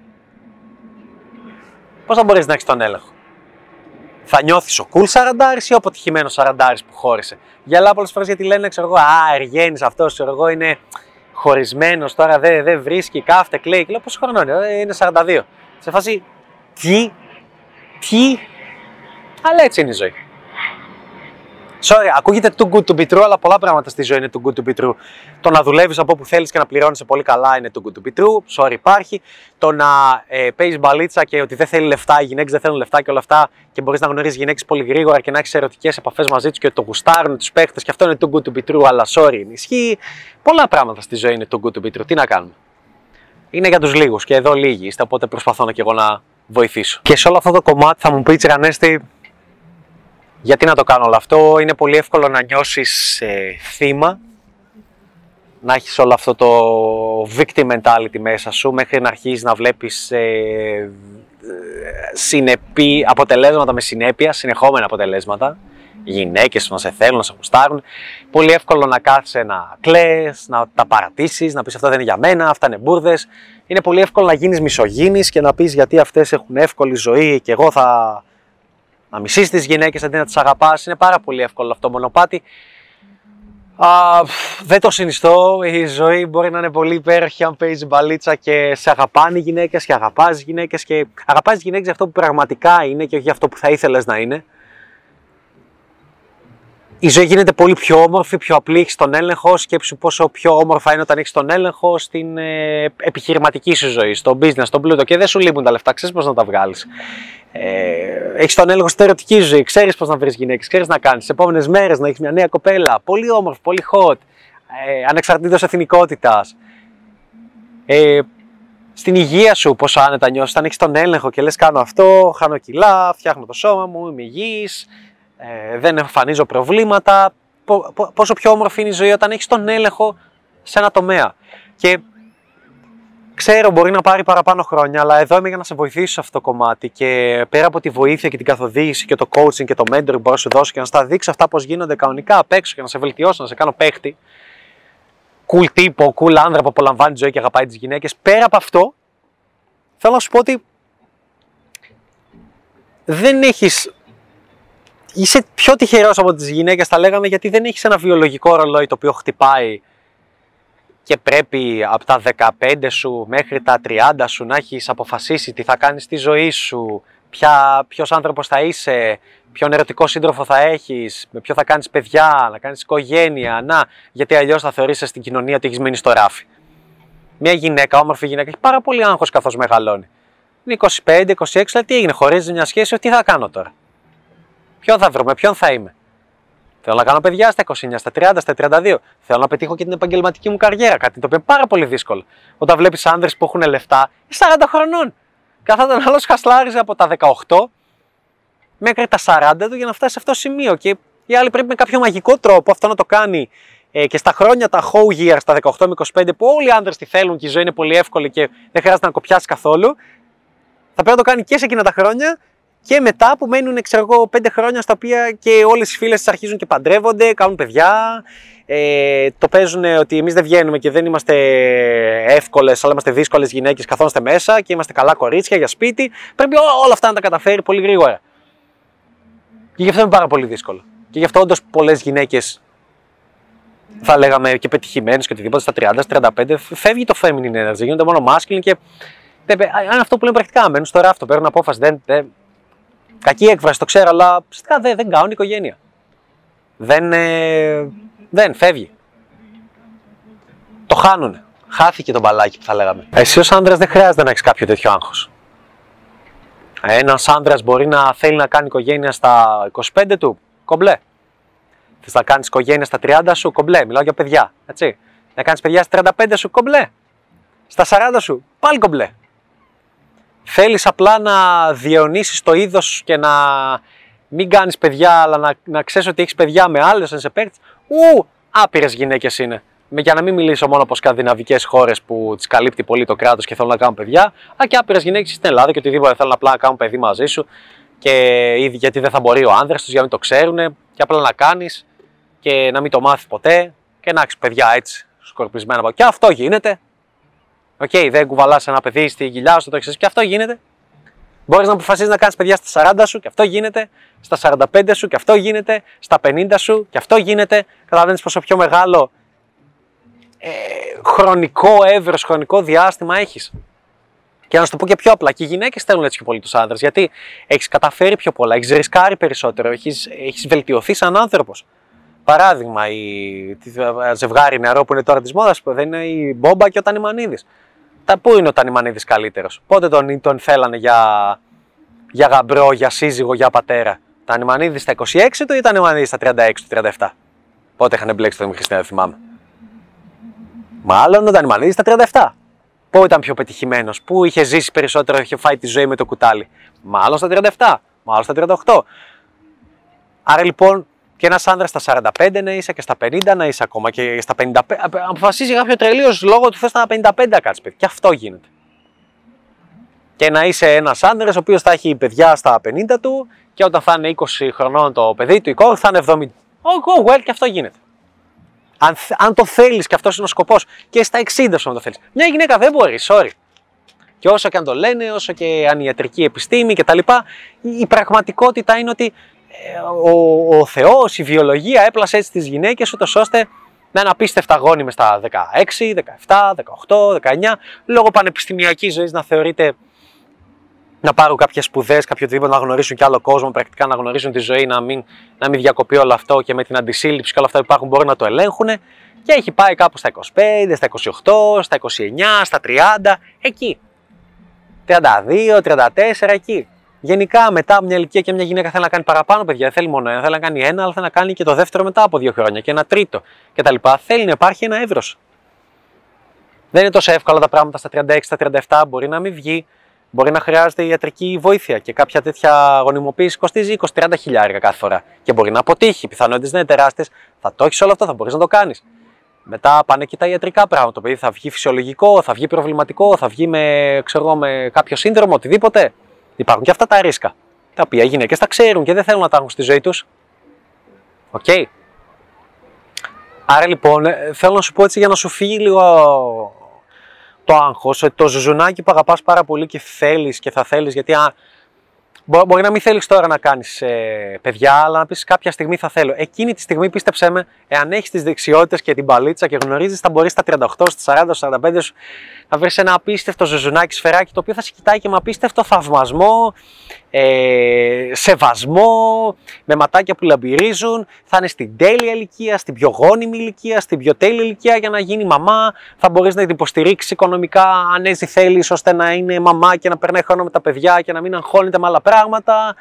S1: Πώς θα μπορείς να έχεις τον έλεγχο; Θα νιώθεις ο cool σαραντάρη ή ο αποτυχημένο σαραντάρη που χώρισε; Γελάω πολλές φορές γιατί λένε, ξέρω εγώ, Α, εργένει αυτός, ξέρω εγώ, είναι χωρισμένος τώρα, δεν δε βρίσκει, κάφτε, κλαίει. Και λέω πόσο χρόνο είναι, ε, είναι 42. Σε φάση, τι, τι, αλλά έτσι είναι η ζωή. Sorry, ακούγεται too good to be true, αλλά πολλά πράγματα στη ζωή είναι too good to be true. Το να δουλεύεις από όπου θέλεις και να πληρώνει πολύ καλά είναι too good to be true. Sorry, υπάρχει. Το να ε, παίζεις μπαλίτσα και ότι δεν θέλει λεφτά, οι γυναίκες δεν θέλουν λεφτά και όλα αυτά και μπορείς να γνωρίζεις γυναίκες πολύ γρήγορα και να έχεις ερωτικές επαφές μαζί τους και ότι το γουστάρουν τους παίχτες και αυτό είναι too good to be true, αλλά sorry, ισχύει. Πολλά πράγματα στη ζωή είναι too good to be true. Τι να κάνουμε; Είναι για τους λίγους και εδώ λίγοι είστε, οπότε προσπαθώ να και εγώ να βοηθήσω. Και σε όλο αυτό το κομμάτι θα μου πει Τσιρανέστη, γιατί να το κάνω όλο αυτό, είναι πολύ εύκολο να νιώσεις ε, θύμα, να έχεις όλο αυτό το victim mentality μέσα σου, μέχρι να αρχίσεις να βλέπεις ε, συνεπή, αποτελέσματα με συνέπεια, συνεχόμενα αποτελέσματα, γυναίκες να σε θέλουν, να σε γουστάρουν. Πολύ εύκολο να κάθεσαι να κλαις, να τα παρατήσεις, να πεις αυτό δεν είναι για μένα, αυτά είναι μπουρδες. Είναι πολύ εύκολο να γίνεις μισογίνης και να πεις γιατί αυτές έχουν εύκολη ζωή και εγώ θα να μισείς τις γυναίκες αντί να τις αγαπάς. Είναι πάρα πολύ εύκολο αυτό μονοπάτι. Α, δεν το συνιστώ. Η ζωή μπορεί να είναι πολύ υπέροχη αν παίζει μπαλίτσα και σε αγαπάνε οι γυναίκες και αγαπάς τις γυναίκες και αγαπάς τις γυναίκες για αυτό που πραγματικά είναι και όχι για αυτό που θα ήθελες να είναι η ζωή γίνεται πολύ πιο όμορφη, πιο απλή, έχεις τον έλεγχο. Σκέψου πόσο πιο όμορφα είναι όταν έχεις τον έλεγχο στην ε, επιχειρηματική σου ζωή, στο business, στον πλούτο και δεν σου λείπουν τα λεφτά. Ξέρεις πώς να τα βγάλεις. Ε, έχεις τον έλεγχο στην ερωτική σου ζωή, ξέρεις πώς να βρεις γυναίκες, ξέρεις να κάνεις τι επόμενες μέρες να έχεις μια νέα κοπέλα. Πολύ όμορφη, πολύ hot, ε, ανεξαρτήτως εθνικότητας. Ε, στην υγεία σου, πόσο άνετα νιώσεις, όταν έχεις τον έλεγχο και λες: Κάνω αυτό, χάνω κιλά, φτιάχνω το σώμα μου, είμαι υγιής, ε, δεν εμφανίζω προβλήματα. Πόσο πιο όμορφη είναι η ζωή όταν έχεις τον έλεγχο σε ένα τομέα. Και ξέρω μπορεί να πάρει παραπάνω χρόνια, αλλά εδώ είμαι για να σε βοηθήσω σε αυτό το κομμάτι. Και πέρα από τη βοήθεια και την καθοδήγηση και το coaching και το mentoring που μπορώ να σου δώσω και να στα δείξω αυτά πώς γίνονται κανονικά απ' έξω και να σε βελτιώσω, να σε κάνω παίχτη. Cool τύπο, cool άνδρα που απολαμβάνει τη ζωή και αγαπάει τις γυναίκες. Πέρα από αυτό, θέλω να σου πω ότι δεν έχεις είσαι πιο τυχερός από τις γυναίκες θα λέγαμε γιατί δεν έχεις ένα βιολογικό ρολόι το οποίο χτυπάει και πρέπει από τα 15 σου μέχρι τα 30 σου να έχεις αποφασίσει τι θα κάνεις στη ζωή σου, ποια, ποιος άνθρωπος θα είσαι, ποιον ερωτικό σύντροφο θα έχεις, με ποιο θα κάνεις παιδιά, να κάνεις οικογένεια, να, γιατί αλλιώς θα θεωρήσεις στην κοινωνία ότι έχεις μείνει στο ράφι. Μια γυναίκα, όμορφη γυναίκα, έχει πάρα πολύ άγχος καθώς μεγαλώνει. Είναι 25, 26, τι έγινε, χωρίζεις μια σχέση, τι θα κάνω τώρα. Ποιον θα βρω, με ποιον θα είμαι; Θέλω να κάνω παιδιά στα 29, στα 30, στα 32. Θέλω να πετύχω και την επαγγελματική μου καριέρα. Κάτι το οποίο είναι πάρα πολύ δύσκολο. Όταν βλέπεις άνδρες που έχουν λεφτά, είσαι 40 χρονών. Καθόταν άλλος χασλάριζε από τα 18 μέχρι τα 40 του για να φτάσει σε αυτό το σημείο. Και οι άλλοι πρέπει με κάποιο μαγικό τρόπο αυτό να το κάνει ε, και στα χρόνια τα whole year, στα 18 με 25, που όλοι οι άντρε τη θέλουν και η ζωή είναι πολύ εύκολη και δεν χρειάζεται να κοπιάσει καθόλου, θα πρέπει να το κάνει και σε εκείνα τα χρόνια και μετά που μένουν, ξέρω εγώ, πέντε χρόνια στα οποία και όλε οι φίλε αρχίζουν και παντρεύονται, κάνουν παιδιά. Ε, το παίζουν ότι εμεί δεν βγαίνουμε και δεν είμαστε εύκολε, αλλά είμαστε δύσκολε γυναίκε, καθόμαστε μέσα και είμαστε καλά κορίτσια για σπίτι. Πρέπει όλα αυτά να τα καταφέρει πολύ γρήγορα. Και γι' αυτό είναι πάρα πολύ δύσκολο. Και γι' αυτό όντω πολλέ γυναίκε, θα λέγαμε και πετυχημένε και οτιδήποτε στα 30, στα 35, φεύγει το feminine energy, γίνονται μόνο masculine και. Αν αυτό που λέμε πρακτικά, μένουν στο ράφτο, παίρνουν απόφαση. Δεν, δεν, Κακή έκφραση, το ξέρω, αλλά ουσιαστικά δεν, δεν κάνουν οικογένεια. Δεν, ε, δεν φεύγει. Το χάνουνε. Χάθηκε το μπαλάκι που θα λέγαμε. Εσύ ως άντρα δεν χρειάζεται να έχεις κάποιο τέτοιο άγχος. Ένας άντρα μπορεί να θέλει να κάνει οικογένεια στα 25 του, κομπλέ. Θες να κάνεις οικογένεια στα 30 σου, κομπλέ. Μιλάω για παιδιά. Έτσι. Να κάνεις παιδιά στα 35 σου, κομπλέ. Στα 40 σου, πάλι κομπλέ. Θέλεις απλά να διαιωνίσεις το είδος και να μην κάνεις παιδιά, αλλά να, να ξέρεις ότι έχεις παιδιά με άλλες σε παίκτες. Ου, άπειρες γυναίκες είναι. Για να μην μιλήσω μόνο από σκανδιναβικές χώρες που τις καλύπτει πολύ το κράτος και θέλουν να κάνουν παιδιά, αλλά και άπειρες γυναίκες στην Ελλάδα και οτιδήποτε θέλουν απλά να κάνουν παιδί μαζί σου και γιατί δεν θα μπορεί ο άνδρας τους για να μην το ξέρουν και απλά να κάνεις και να μην το μάθεις ποτέ και να έχεις παιδιά έτσι σκορπισμένα. Και αυτό γίνεται. OK, okay, δεν κουβαλάς ένα παιδί στην κοιλιά σου, το έχει και αυτό γίνεται. Μπορείς να αποφασίσεις να κάνεις παιδιά στα 40 σου και αυτό γίνεται, στα 45 σου και αυτό γίνεται, στα 50 σου και αυτό γίνεται. Καταλαβαίνεις πόσο πιο μεγάλο ε, χρονικό εύρος, χρονικό διάστημα έχεις. Και να σου το πω και πιο απλά, και οι γυναίκες θέλουν έτσι πιο πολύ τους άντρες. Γιατί έχεις καταφέρει πιο πολλά, έχεις ρισκάρει περισσότερο, έχεις έχεις βελτιωθεί σαν άνθρωπος. Παράδειγμα, η τη- ζευγάρι νεαρό που είναι τώρα της μόδας, δεν είναι η Μπόμπα και ο Τανιμανίδης. Τα πού είναι ο Τανιμανίδης καλύτερος; Πότε τον, τον θέλανε για, για γαμπρό, για σύζυγο, για πατέρα; Τανιμανίδης στα 26 του ή Τανιμανίδης στα 36 του, 37. Πότε είχαν μπλέξει το Δημήτρη δεν θυμάμαι. Μάλλον ο Τανιμανίδης στα 37. Πού ήταν πιο πετυχημένος, πού είχε ζήσει περισσότερο, είχε φάει τη ζωή με το κουτάλι; Μάλλον στα 37, μάλλον στα 38. Άρα λοιπόν και ένας άντρα στα 45 να είσαι και στα 50 να είσαι ακόμα και στα 55. απ- Αποφασίζει κάποιο τρελίο λόγο του θες στα 55 να κάτσει παιδί. Και αυτό γίνεται. Και να είσαι ένας άντρα ο οποίος θα έχει παιδιά στα 50 του και όταν θα είναι 20 χρονών το παιδί του, η κόρη θα είναι 70. Oh, go well, και αυτό γίνεται. Αν, θ- αν το θέλεις και αυτός είναι ο σκοπός, και στα 60 σου να το θέλεις. Μια γυναίκα δεν μπορεί, sorry. Και όσο και αν το λένε, όσο και αν η ιατρική επιστήμη κτλ., η, η πραγματικότητα είναι ότι ε, ο, ο Θεός, η βιολογία έπλασε έτσι τις γυναίκες, ούτως ώστε να είναι απίστευτα γόνιμες στα 16, 17, 18, 19, λόγω πανεπιστημιακής ζωής να θεωρείται να πάρουν κάποιες σπουδές, κάποιο οτιδήποτε, να γνωρίσουν και άλλο κόσμο, πρακτικά να γνωρίσουν τη ζωή, να μην, να μην διακοπεί όλο αυτό και με την αντισύλληψη και όλα αυτά που υπάρχουν μπορούν να το ελέγχουν. Και έχει πάει κάπου στα 25, στα 28, στα 29, στα 30, εκεί. 32, 34, εκεί. Γενικά μετά μια ηλικία και μια γυναίκα θέλει να κάνει παραπάνω παιδιά. Δεν θέλει μόνο ένα, θέλει να κάνει ένα, αλλά θέλει να κάνει και το δεύτερο μετά από δύο χρόνια και ένα τρίτο κτλ. Θέλει να υπάρχει ένα εύρος. Δεν είναι τόσο εύκολα τα πράγματα στα 36, στα 37. Μπορεί να μην βγει, μπορεί να χρειάζεται ιατρική βοήθεια και κάποια τέτοια γονιμοποίηση κοστίζει 20-30 χιλιάρια κάθε φορά. Και μπορεί να αποτύχει. Οι πιθανότητες δεν είναι τεράστιες. Θα το έχεις όλο αυτό, θα μπορείς να το κάνεις. Μετά πάνε και τα ιατρικά πράγματα. Το παιδί θα βγει φυσιολογικό, θα βγει προβληματικό, θα βγει με, ξέρω, εγώ, με κάποιο σύνδρομο, οτιδήποτε. Υπάρχουν και αυτά τα ρίσκα. Τα οποία οι γυναίκες τα ξέρουν και δεν θέλουν να τα έχουν στη ζωή τους. Οκ. Άρα λοιπόν, ε, θέλω να σου πω έτσι για να σου φύγει λίγο το άγχος, ότι το ζουζουνάκι που αγαπάς πάρα πολύ και θέλεις και θα θέλεις, γιατί α, μπο- μπορεί να μην θέλεις τώρα να κάνεις ε, παιδιά, αλλά να πεις κάποια στιγμή θα θέλω. Εκείνη τη στιγμή πίστεψέ με, εάν έχεις τις δεξιότητες και την παλίτσα και γνωρίζεις, θα μπορείς στα 38, στα 40, στα 45 σου να βρεις ένα απίστευτο ζουζουνάκι σφαιράκι, το οποίο θα σε κοιτάει και με απίστευτο θαυμασμό, ε, σεβασμό, με ματάκια που λαμπυρίζουν, θα είναι στην τέλεια ηλικία, στην πιο γόνιμη ηλικία, στην πιο τέλεια ηλικία για να γίνει μαμά, θα μπορείς να την υποστηρίξεις οικονομικά αν έτσι θέλεις ώστε να είναι μαμά και να περνάει χρόνο με τα παιδιά και να μην αγχώνεται με άλλα πράγματα.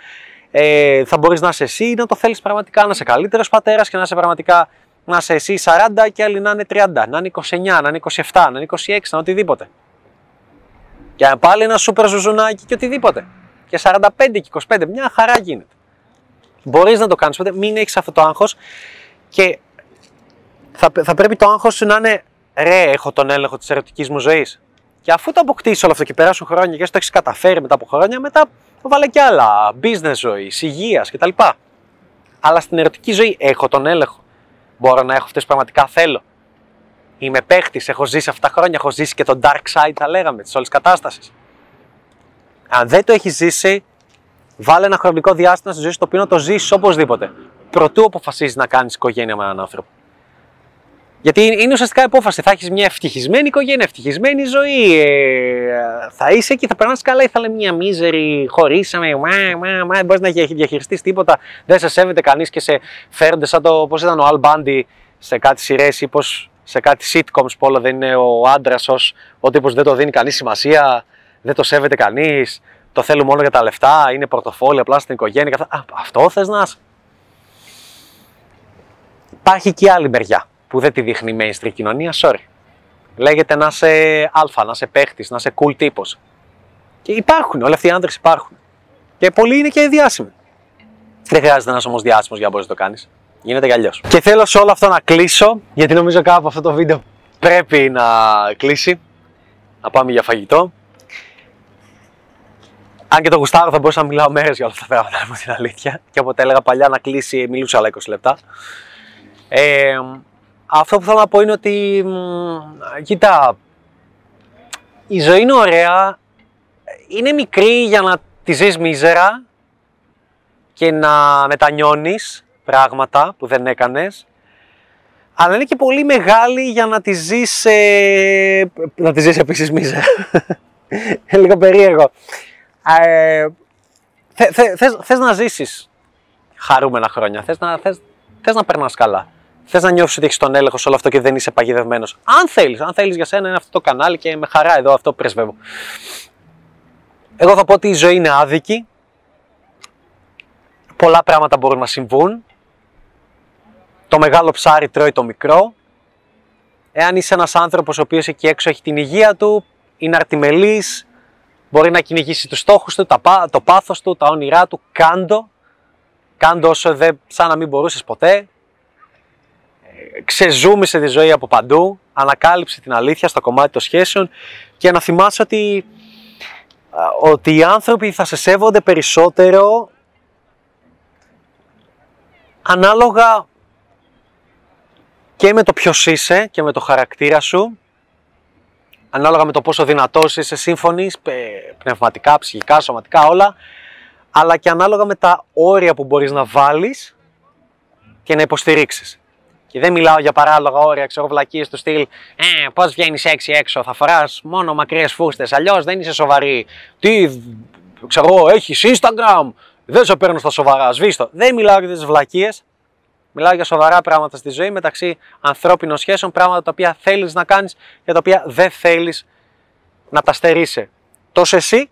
S1: Ε, θα μπορείς να είσαι εσύ, να το θέλεις πραγματικά, να είσαι καλύτερος πατέρας και να είσαι πραγματικά να είσαι εσύ 40 και άλλοι να είναι 30, να είναι 29, να είναι 27, να είναι 26, να είναι οτιδήποτε. Και πάλι ένα σούπερ ζουζουνάκι και οτιδήποτε. Και 45 και 25, μια χαρά γίνεται. Μπορείς να το κάνεις, οπότε μην έχεις αυτό το άγχος και θα, θα πρέπει το άγχος σου να είναι ρε, έχω τον έλεγχο της ερωτικής μου ζωής. Και αφού το αποκτήσεις όλο αυτό και περάσουν χρόνια και το έχεις καταφέρει μετά από χρόνια, μετά βάλε κι άλλα. Business ζωής, υγείας κτλ. Αλλά στην ερωτική ζωή έχω τον έλεγχο. Μπορώ να έχω αυτές που πραγματικά θέλω. Είμαι παίχτης, έχω ζήσει αυτά τα χρόνια, έχω ζήσει και τον dark side, θα λέγαμε, της όλης κατάστασης. Αν δεν το έχεις ζήσει, βάλε ένα χρονικό διάστημα στη ζωή σου το οποίο να το ζήσεις οπωσδήποτε. Προτού αποφασίζεις να κάνεις οικογένεια με έναν άνθρωπο. Γιατί είναι ουσιαστικά υπόφαση. Θα έχεις μια ευτυχισμένη οικογένεια, ευτυχισμένη ζωή. Ε, θα είσαι εκεί, θα περνάς καλά ή θα λέει μια μίζερη, χωρίσαμε. Μα, μα, μα, δεν μπορείς να διαχειριστείς τίποτα. Δεν σε σέβεται κανείς και σε φέρονται σαν το πώς ήταν ο Al Bundy σε κάτι σειρές ή πώς σε κάτι sitcoms που όλο δεν είναι ο άντρας ως ο τύπος δεν το δίνει κανείς σημασία, δεν το σέβεται κανείς, το θέλουμε μόνο για τα λεφτά, είναι πορτοφόλι απλά στην οικογένεια. και αυτά. Α, αυτό θες να είσαι. Υπάρχει και η άλλη μεριά που δεν τη δείχνει η mainstream κοινωνία, sorry. Λέγεται να είσαι αλφα, να είσαι παίχτης, να είσαι cool τύπος. Και υπάρχουν, όλοι αυτοί οι άντρε υπάρχουν. Και πολλοί είναι και διάσημοι. Δεν χρειάζεται να είσαι όμως διάσημος για να μπορείς να το κάνεις. Γίνεται κι αλλιώς. Και θέλω σε όλο αυτό να κλείσω, γιατί νομίζω κάπου αυτό το βίντεο πρέπει να κλείσει. Να πάμε για φαγητό. Αν και το γουστάρω, θα μπορούσα να μιλάω μέρες για όλα αυτά τα πράγματα, να πω την αλήθεια. Και όποτε έλεγα παλιά να κλείσει, μιλούσα άλλα 20 λεπτά. Ε, αυτό που θέλω να πω είναι ότι, μ, κοίτα, η ζωή είναι ωραία, είναι μικρή για να τη ζεις μίζερα και να μετανιώνεις πράγματα που δεν έκανες, αλλά είναι και πολύ μεγάλη για να τη ζεις, ε, να τη ζεις επίσης μίζερα. Είναι λίγο περίεργο. Ε, θε, θε, θες, θες να ζήσεις χαρούμενα χρόνια, θες να, θες, θες να περνάς καλά. Θες να νιώσεις ότι έχεις τον έλεγχο σε όλο αυτό και δεν είσαι παγιδευμένος. Αν θέλεις, αν θέλεις για σένα είναι αυτό το κανάλι και με χαρά εδώ αυτό πρεσβεύω. Εγώ θα πω ότι η ζωή είναι άδικη. Πολλά πράγματα μπορούν να συμβούν. Το μεγάλο ψάρι τρώει το μικρό. Εάν είσαι ένας άνθρωπος ο οποίος εκεί έξω έχει την υγεία του, είναι αρτιμελής, μπορεί να κυνηγήσει τους στόχους του, το πάθος του, τα όνειρά του, κάντο. Κάντο όσο δεν, σαν να μην μπορούσες ποτέ. Ξεζούμισε τη ζωή από παντού, ανακάλυψε την αλήθεια στο κομμάτι των σχέσεων και να θυμάσαι ότι, ότι οι άνθρωποι θα σε σέβονται περισσότερο ανάλογα και με το ποιος είσαι και με το χαρακτήρα σου, ανάλογα με το πόσο δυνατός είσαι σύμφωνης, πνευματικά, ψυχικά, σωματικά, όλα, αλλά και ανάλογα με τα όρια που μπορείς να βάλεις και να υποστηρίξεις. Και δεν μιλάω για παράλογα όρια, ξέρω βλακίες του στυλ Ε, πώς βγαίνεις έξι έξω, θα φοράς μόνο μακριές φούστες. Αλλιώς δεν είσαι σοβαρή. Τι, ξέρω έχεις Instagram. Δεν σε παίρνω στα σοβαρά, σβήστο. Δεν μιλάω για τις βλακίες. Μιλάω για σοβαρά πράγματα στη ζωή μεταξύ ανθρώπινων σχέσεων, πράγματα τα οποία θέλεις να κάνεις και τα οποία δεν θέλεις να τα στερήσει. Τόσο εσύ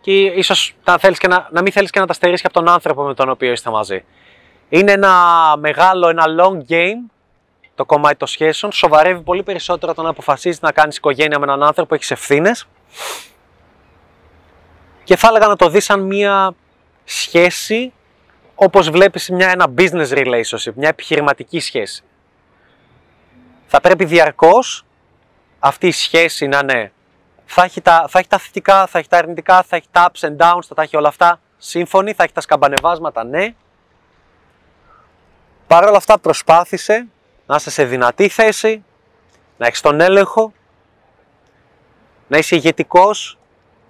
S1: και ίσως να, θέλεις και να, να μην θέλεις και να τα στερήσει από τον άνθρωπο με τον οποίο είστε μαζί. Είναι ένα μεγάλο, ένα long game το κομμάτι των σχέσεων. Σοβαρεύει πολύ περισσότερο το να αποφασίζεις να κάνεις οικογένεια με έναν άνθρωπο, έχεις ευθύνες. Και θα έλεγα να το δεις σαν μια σχέση όπως βλέπεις μια, ένα business relationship, μια επιχειρηματική σχέση. Θα πρέπει διαρκώς αυτή η σχέση να είναι, θα έχει τα, θα έχει τα θετικά, θα έχει τα αρνητικά, θα έχει τα ups and downs, θα τα έχει όλα αυτά σύμφωνη, θα έχει τα σκαμπανεβάσματα, ναι. Παρ' όλα αυτά προσπάθησε να είσαι σε δυνατή θέση, να έχεις τον έλεγχο, να είσαι ηγετικός,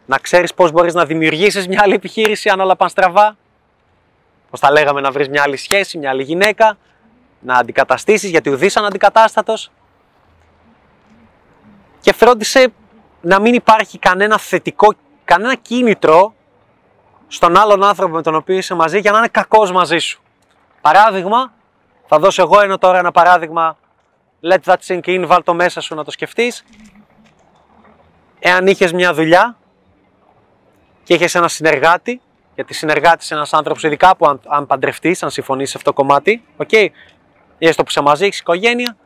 S1: να ξέρεις πώς μπορείς να δημιουργήσεις μια άλλη επιχείρηση αν όλα πάνε στραβά, Πώς τα λέγαμε, να βρεις μια άλλη σχέση, μια άλλη γυναίκα, να αντικαταστήσεις γιατί ουδής αναντικατάστατο. Και φρόντισε να μην υπάρχει κανένα θετικό, κανένα κίνητρο στον άλλον άνθρωπο με τον οποίο είσαι μαζί για να είναι κακός μαζί σου. Παράδειγμα, θα δώσω εγώ ένα τώρα ένα παράδειγμα. Let that sink in, βάλ το μέσα σου να το σκεφτείς. Εάν είχες μια δουλειά και είχες ένα συνεργάτη γιατί συνεργάτης ένας άνθρωπος, ειδικά που αν, αν παντρευτείς, αν συμφωνείς σε αυτό το κομμάτι, OK, okay, έστω που είσαι μαζί, έχει οικογένεια,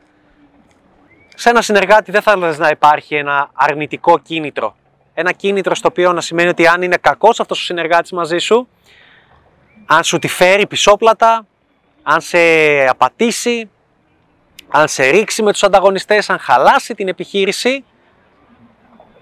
S1: σε ένα συνεργάτη δεν θα ήθελε να υπάρχει ένα αρνητικό κίνητρο. Ένα κίνητρο στο οποίο να σημαίνει ότι αν είναι κακός αυτός ο συνεργάτης μαζί σου, αν σου τη φέρει πισόπλατα, αν σε απατήσει, αν σε ρίξει με τους ανταγωνιστές, αν χαλάσει την επιχείρηση,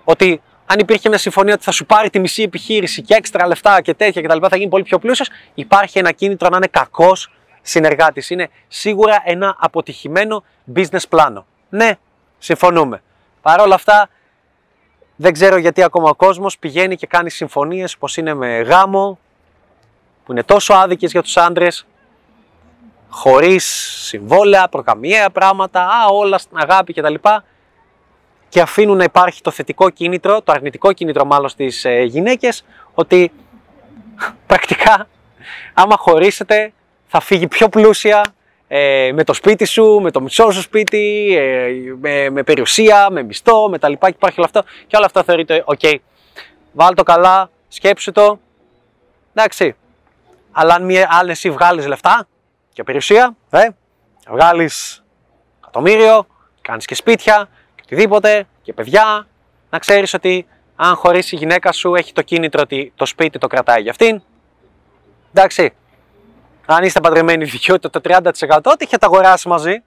S1: ότι αν υπήρχε μια συμφωνία ότι θα σου πάρει τη μισή επιχείρηση και έξτρα λεφτά και τέτοια κτλ. θα γίνει πολύ πιο πλούσιος, υπάρχει ένα κίνητρο να είναι κακός συνεργάτης. Είναι σίγουρα ένα αποτυχημένο business πλάνο. Ναι, συμφωνούμε. Παρ' όλα αυτά, δεν ξέρω γιατί ακόμα ο κόσμος πηγαίνει και κάνει συμφωνίες όπω είναι με γάμο, που είναι τόσο άδικες για τους άντρες, χωρίς συμβόλαια, προκαμιαία πράγματα, α, όλα στην αγάπη κτλ και αφήνουν να υπάρχει το θετικό κίνητρο, το αρνητικό κίνητρο μάλλον στις ε, γυναίκες, ότι πρακτικά άμα χωρίσετε θα φύγει πιο πλούσια ε, με το σπίτι σου, με το μισό σου σπίτι, ε, με, με περιουσία, με μισθό, με τα λοιπά και υπάρχει όλο αυτό και όλα αυτά θεωρείται ok. Βάλ το καλά, σκέψου το, εντάξει. Αλλά αν, μία, αν εσύ βγάλεις λεφτά και περιουσία, ε, βγάλεις εκατομμύριο, κάνεις και σπίτια, οτιδήποτε και παιδιά, να ξέρεις ότι αν χωρίσει η γυναίκα σου έχει το κίνητρο ότι το σπίτι το κρατάει για αυτήν. Εντάξει, αν είστε παντρεμένοι δικαιότητα το 30% ό,τι έχετε αγοράσει μαζί,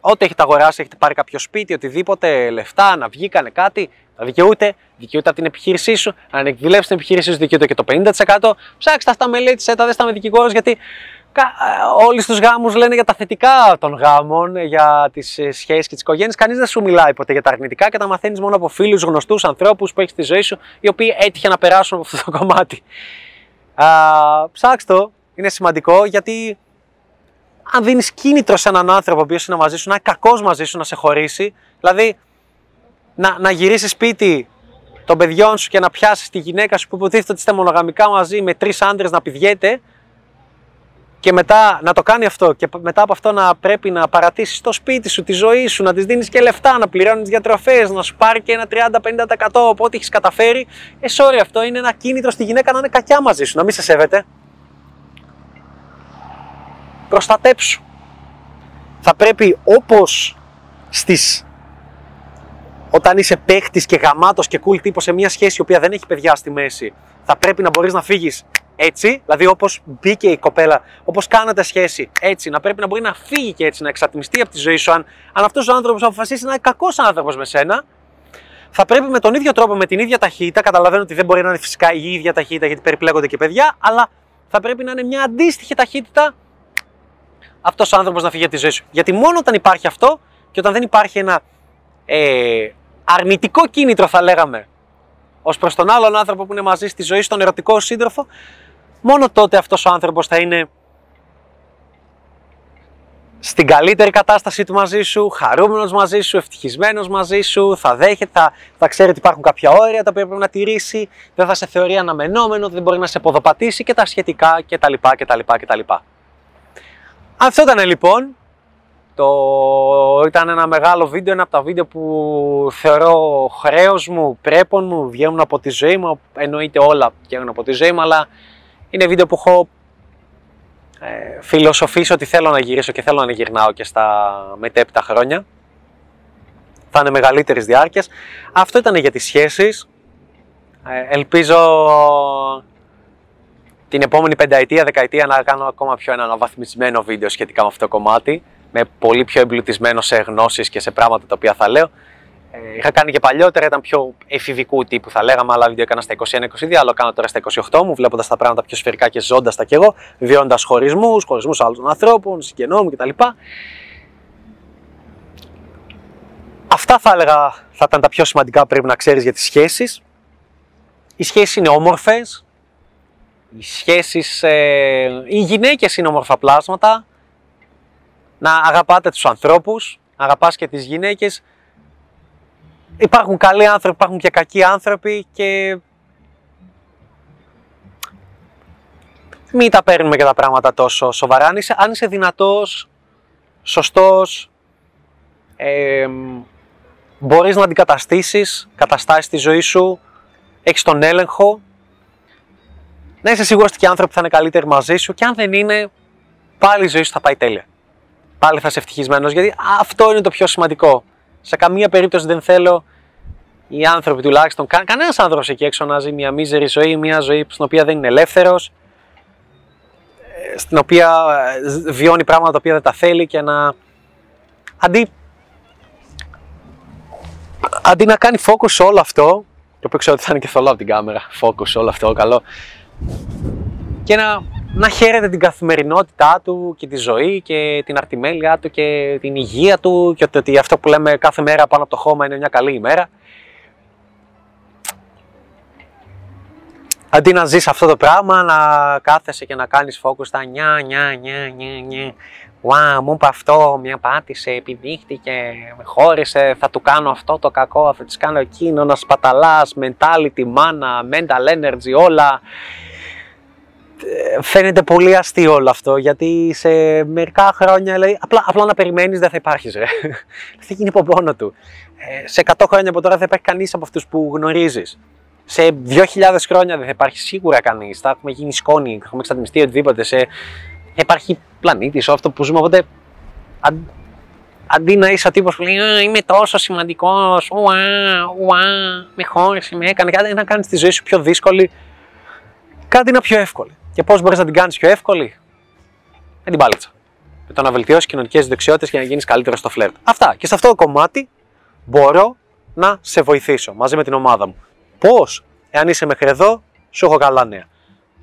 S1: ό,τι έχετε αγοράσει, έχετε πάρει κάποιο σπίτι, οτιδήποτε, λεφτά, να βγήκανε κάτι, θα δικαιούται, δικαιούται από την επιχείρησή σου. Αν εκδηλεύσει την επιχείρησή σου, δικαιούται και το 50%. Ψάξτε αυτά, μελέτησε τα, δέστα με δικηγόρος, γιατί ε, όλοι στους γάμους λένε για τα θετικά των γάμων, για τις ε, σχέσεις και τις οικογένειες. Κανείς δεν σου μιλάει ποτέ για τα αρνητικά και τα μαθαίνεις μόνο από φίλους, γνωστούς, ανθρώπους που έχεις στη ζωή σου, οι οποίοι έτυχε να περάσουν από αυτό το κομμάτι. Α, ψάξτε το, είναι σημαντικό γιατί αν δίνεις κίνητρο σε έναν άνθρωπο ο οποίος είναι μαζί σου, να είναι κακός μαζί σου, να σε χωρίσει, δηλαδή να, να γυρίσεις σπίτι των παιδιών σου και να πιάσεις τη γυναίκα σου που υποτίθεται ότι είστε μονογαμικά μαζί με τρεις άντρες να πηδιέτε και μετά να το κάνει αυτό και μετά από αυτό να πρέπει να παρατήσεις το σπίτι σου, τη ζωή σου, να της δίνεις και λεφτά, να πληρώνεις διατροφές, να σου πάρει και ένα 30-50% από ό,τι έχεις καταφέρει. Ε, sorry, αυτό είναι ένα κίνητρο στη γυναίκα να είναι κακιά μαζί σου, να μην σε σέβεται. Προστατέψου. Θα πρέπει όπως στις όταν είσαι παίχτη και γαμάτος και cool τύπος σε μια σχέση η οποία δεν έχει παιδιά στη μέση, θα πρέπει να μπορείς να φύγεις έτσι, δηλαδή όπως μπήκε η κοπέλα, όπως κάνατε σχέση έτσι, να πρέπει να μπορεί να φύγει και έτσι, να εξατμιστεί από τη ζωή σου. Αν, αν αυτός ο άνθρωπος αποφασίσει να είναι κακός άνθρωπος με σένα, θα πρέπει με τον ίδιο τρόπο, με την ίδια ταχύτητα, καταλαβαίνω ότι δεν μπορεί να είναι φυσικά η ίδια ταχύτητα γιατί περιπλέκονται και παιδιά, αλλά θα πρέπει να είναι μια αντίστοιχη ταχύτητα αυτός ο άνθρωπος να φύγει από τη ζωή σου. Γιατί μόνο όταν υπάρχει αυτό και όταν δεν υπάρχει ένα ε, αρνητικό κίνητρο, θα λέγαμε, ως προς τον άλλον άνθρωπο που είναι μαζί στη ζωή, στον ερωτικό σύντροφο, μόνο τότε αυτός ο άνθρωπος θα είναι στην καλύτερη κατάστασή του μαζί σου, χαρούμενος μαζί σου, ευτυχισμένος μαζί σου, θα δέχεται, θα, θα ξέρει ότι υπάρχουν κάποια όρια τα οποία πρέπει να τηρήσει, δεν θα σε θεωρεί αναμενόμενο, δεν μπορεί να σε ποδοπατήσει και τα σχετικά κτλ. κτλ, κτλ. Αυτό ήταν λοιπόν. Το... Ήταν ένα μεγάλο βίντεο, ένα από τα βίντεο που θεωρώ χρέος μου, πρέπον μου, βγαίνουν από τη ζωή μου, εννοείται όλα βγαίνουν από τη ζωή μου, αλλά είναι βίντεο που έχω ε, φιλοσοφήσει ότι θέλω να γυρίσω και θέλω να γυρνάω και στα μετέπειτα χρόνια. Θα είναι μεγαλύτερη διάρκεια. Αυτό ήταν για τις σχέσεις. Ε, ελπίζω την επόμενη πενταετία, δεκαετία να κάνω ακόμα πιο ένα αναβαθμισμένο βίντεο σχετικά με αυτό το κομμάτι. Με πολύ πιο εμπλουτισμένο σε γνώσεις και σε πράγματα τα οποία θα λέω. Ε, είχα κάνει και παλιότερα, ήταν πιο εφηβικού τύπου θα λέγαμε, άλλα βίντεο έκανα στα 21-22, άλλο κάνω τώρα στα 28 μου, βλέποντας τα πράγματα πιο σφαιρικά και ζώντας τα κι εγώ, βιώντα χωρισμούς, χωρισμούς άλλων ανθρώπων, συγγενών μου κτλ. Αυτά θα έλεγα θα ήταν τα πιο σημαντικά που πρέπει να ξέρεις για τις σχέσεις. Οι σχέσεις είναι όμορφες. Οι σχέσεις. Ε, οι γυναίκες είναι όμορφα πλάσματα. Να αγαπάτε τους ανθρώπους, αγαπάς και τις γυναίκες υπάρχουν καλοί άνθρωποι, υπάρχουν και κακοί άνθρωποι και μην τα παίρνουμε και τα πράγματα τόσο σοβαρά. Αν είσαι, αν είσαι δυνατός, σωστός, ε, μπορείς να αντικαταστήσεις καταστάσεις στη ζωή σου, έχεις τον έλεγχο, να είσαι σίγουρος ότι και οι άνθρωποι θα είναι καλύτεροι μαζί σου και αν δεν είναι, πάλι η ζωή σου θα πάει τέλεια. Πάλι θα είσαι ευτυχισμένος γιατί αυτό είναι το πιο σημαντικό. Σε καμία περίπτωση δεν θέλω οι άνθρωποι τουλάχιστον, κα, κανένας άνθρωπος εκεί έξω να ζει μια μίζερη ζωή, μια ζωή στην οποία δεν είναι ελεύθερος, ε, στην οποία ε, βιώνει πράγματα τα οποία δεν τα θέλει και να. Αντί, αντί να κάνει focus σε όλο αυτό, το οποίο ξέρω ότι θα είναι και θολό από την κάμερα, focus σε όλο αυτό, καλό, και να να χαίρεται την καθημερινότητά του και τη ζωή και την αρτιμέλειά του και την υγεία του και ότι αυτό που λέμε κάθε μέρα πάνω από το χώμα είναι μια καλή ημέρα. Αντί να ζεις αυτό το πράγμα, να κάθεσαι και να κάνεις focus στα νιά, νιά, νιά, νιά, νιά. Wow, μου είπε αυτό, μια πάτησε, επιδείχτηκε, με χώρισε, θα του κάνω αυτό το κακό, θα της κάνω εκείνο, να σπαταλάς, mentality, mana, mental energy, όλα φαίνεται πολύ αστείο όλο αυτό γιατί σε μερικά χρόνια λέει απλά, απλά να περιμένεις δεν θα υπάρχεις ρε. θα γίνει από μόνο του. Ε, σε 100 χρόνια από τώρα δεν θα υπάρχει κανείς από αυτούς που γνωρίζεις. Σε 2.000 χρόνια δεν θα υπάρχει σίγουρα κανείς. Θα έχουμε γίνει σκόνη, θα έχουμε εξατμιστεί οτιδήποτε. Σε... Θα υπάρχει πλανήτη, αυτό που ζούμε. Οπότε αν, αντί να είσαι ο τύπος που λέει Είμαι τόσο σημαντικός, ουα, ουα, με χώρισε, με έκανε κάτι, να κάνεις τη ζωή σου πιο δύσκολη. Κάτι είναι πιο εύκολο. Και πώς μπορείς να την κάνεις πιο εύκολη, με την μπάλιτσα. Με το να βελτιώσεις κοινωνικές δεξιότητες και να γίνεις καλύτερος στο φλερτ. Αυτά. Και σε αυτό το κομμάτι μπορώ να σε βοηθήσω μαζί με την ομάδα μου. Πώς, εάν είσαι μέχρι εδώ, σου έχω καλά νέα.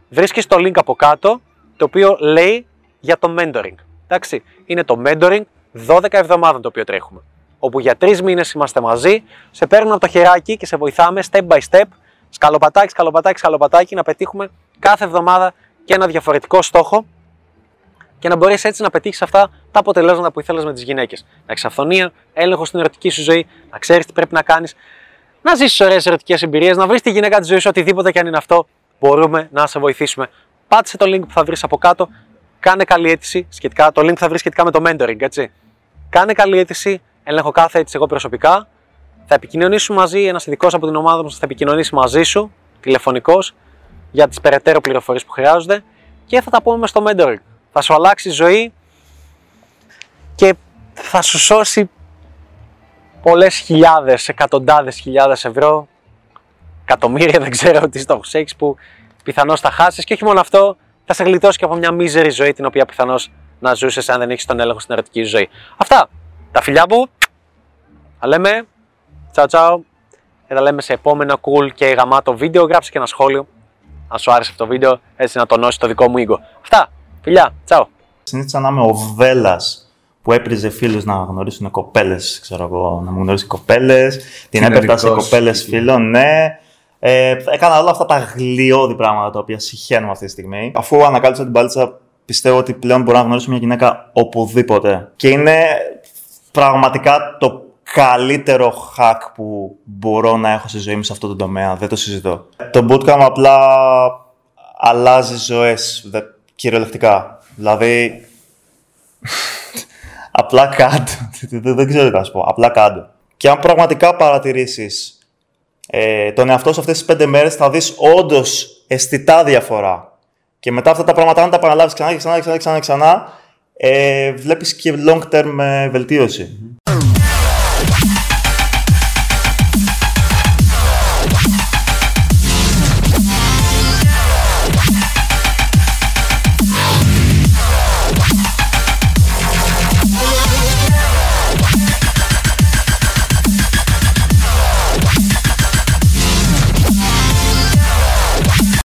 S1: Βρίσκεις το link από κάτω το οποίο λέει για το mentoring. Εντάξει, είναι το mentoring 12 εβδομάδων το οποίο τρέχουμε. Όπου για τρεις μήνες είμαστε μαζί, σε παίρνουμε από το χεράκι και σε βοηθάμε step by step, σκαλοπατάκι, σκαλοπατάκι, σκαλοπατάκι να πετύχουμε κάθε εβδομάδα και ένα διαφορετικό στόχο και να μπορείς έτσι να πετύχεις αυτά τα αποτελέσματα που ήθελες με τις γυναίκες. Να έχεις αυθονία, έλεγχο στην ερωτική σου ζωή, να ξέρεις τι πρέπει να κάνεις, να ζήσεις ωραίες ερωτικές εμπειρίες, να βρεις τη γυναίκα της ζωής σου, οτιδήποτε και αν είναι αυτό, μπορούμε να σε βοηθήσουμε. Πάτσε το link που θα βρεις από κάτω, κάνε καλή αίτηση σχετικά. Το link θα βρεις σχετικά με το mentoring, έτσι. Κάνε καλή αίτηση, έλεγχο κάθε αίτηση εγώ προσωπικά. Θα επικοινωνήσουμε μαζί, ένας ειδικός από την ομάδα μας θα επικοινωνήσει μαζί σου, τηλεφωνικός, για τις περαιτέρω πληροφορίες που χρειάζονται και θα τα πούμε στο mentoring. Θα σου αλλάξει η ζωή και θα σου σώσει πολλές χιλιάδες, εκατοντάδες χιλιάδες ευρώ, εκατομμύρια δεν ξέρω τι στόχους έχεις που πιθανώς θα χάσεις. Και όχι μόνο αυτό, θα σε γλιτώσει και από μια μίζερη ζωή την οποία πιθανώς να ζούσες αν δεν έχεις τον έλεγχο στην ερωτική σου ζωή. Αυτά, τα φιλιά μου, τα λέμε, τσάου τσάου και τα λέμε σε επόμενο cool και γαμάτο βίντεο, γράψε και ένα σχόλιο αν σου άρεσε αυτό το βίντεο, έτσι να τονώσεις το δικό μου ego. Αυτά, φιλιά, τσάου.
S6: Συνήθιζα να είμαι ο Βέλλα που έπριζε φίλους να γνωρίσουν κοπέλες. Ξέρω εγώ, να μου γνωρίσει κοπέλες. Την έπαιρνα σε κοπέλες φίλων, ναι. Ε, έκανα όλα αυτά τα γλιώδη πράγματα τα οποία συχαίνουμε αυτή τη στιγμή. Αφού ανακάλυψα την παλίτσα, πιστεύω ότι πλέον μπορώ να γνωρίσω μια γυναίκα οπουδήποτε. Και είναι πραγματικά το καλύτερο hack που μπορώ να έχω στη ζωή μου σε αυτό το τομέα. Δεν το συζητώ. Το bootcamp απλά αλλάζει ζωές, κυριολεκτικά. Δηλαδή, απλά κάτω. Δεν ξέρω τι να σου πω. Απλά κάτω. Και αν πραγματικά παρατηρήσεις ε, τον εαυτό σου αυτές τις πέντε μέρες θα δεις όντως αισθητά διαφορά. Και μετά αυτά τα πράγματα, αν τα επαναλάβεις ξανά και ξανά και ξανά, και ξανά, ξανά ε, βλέπεις και long term ε, βελτίωση.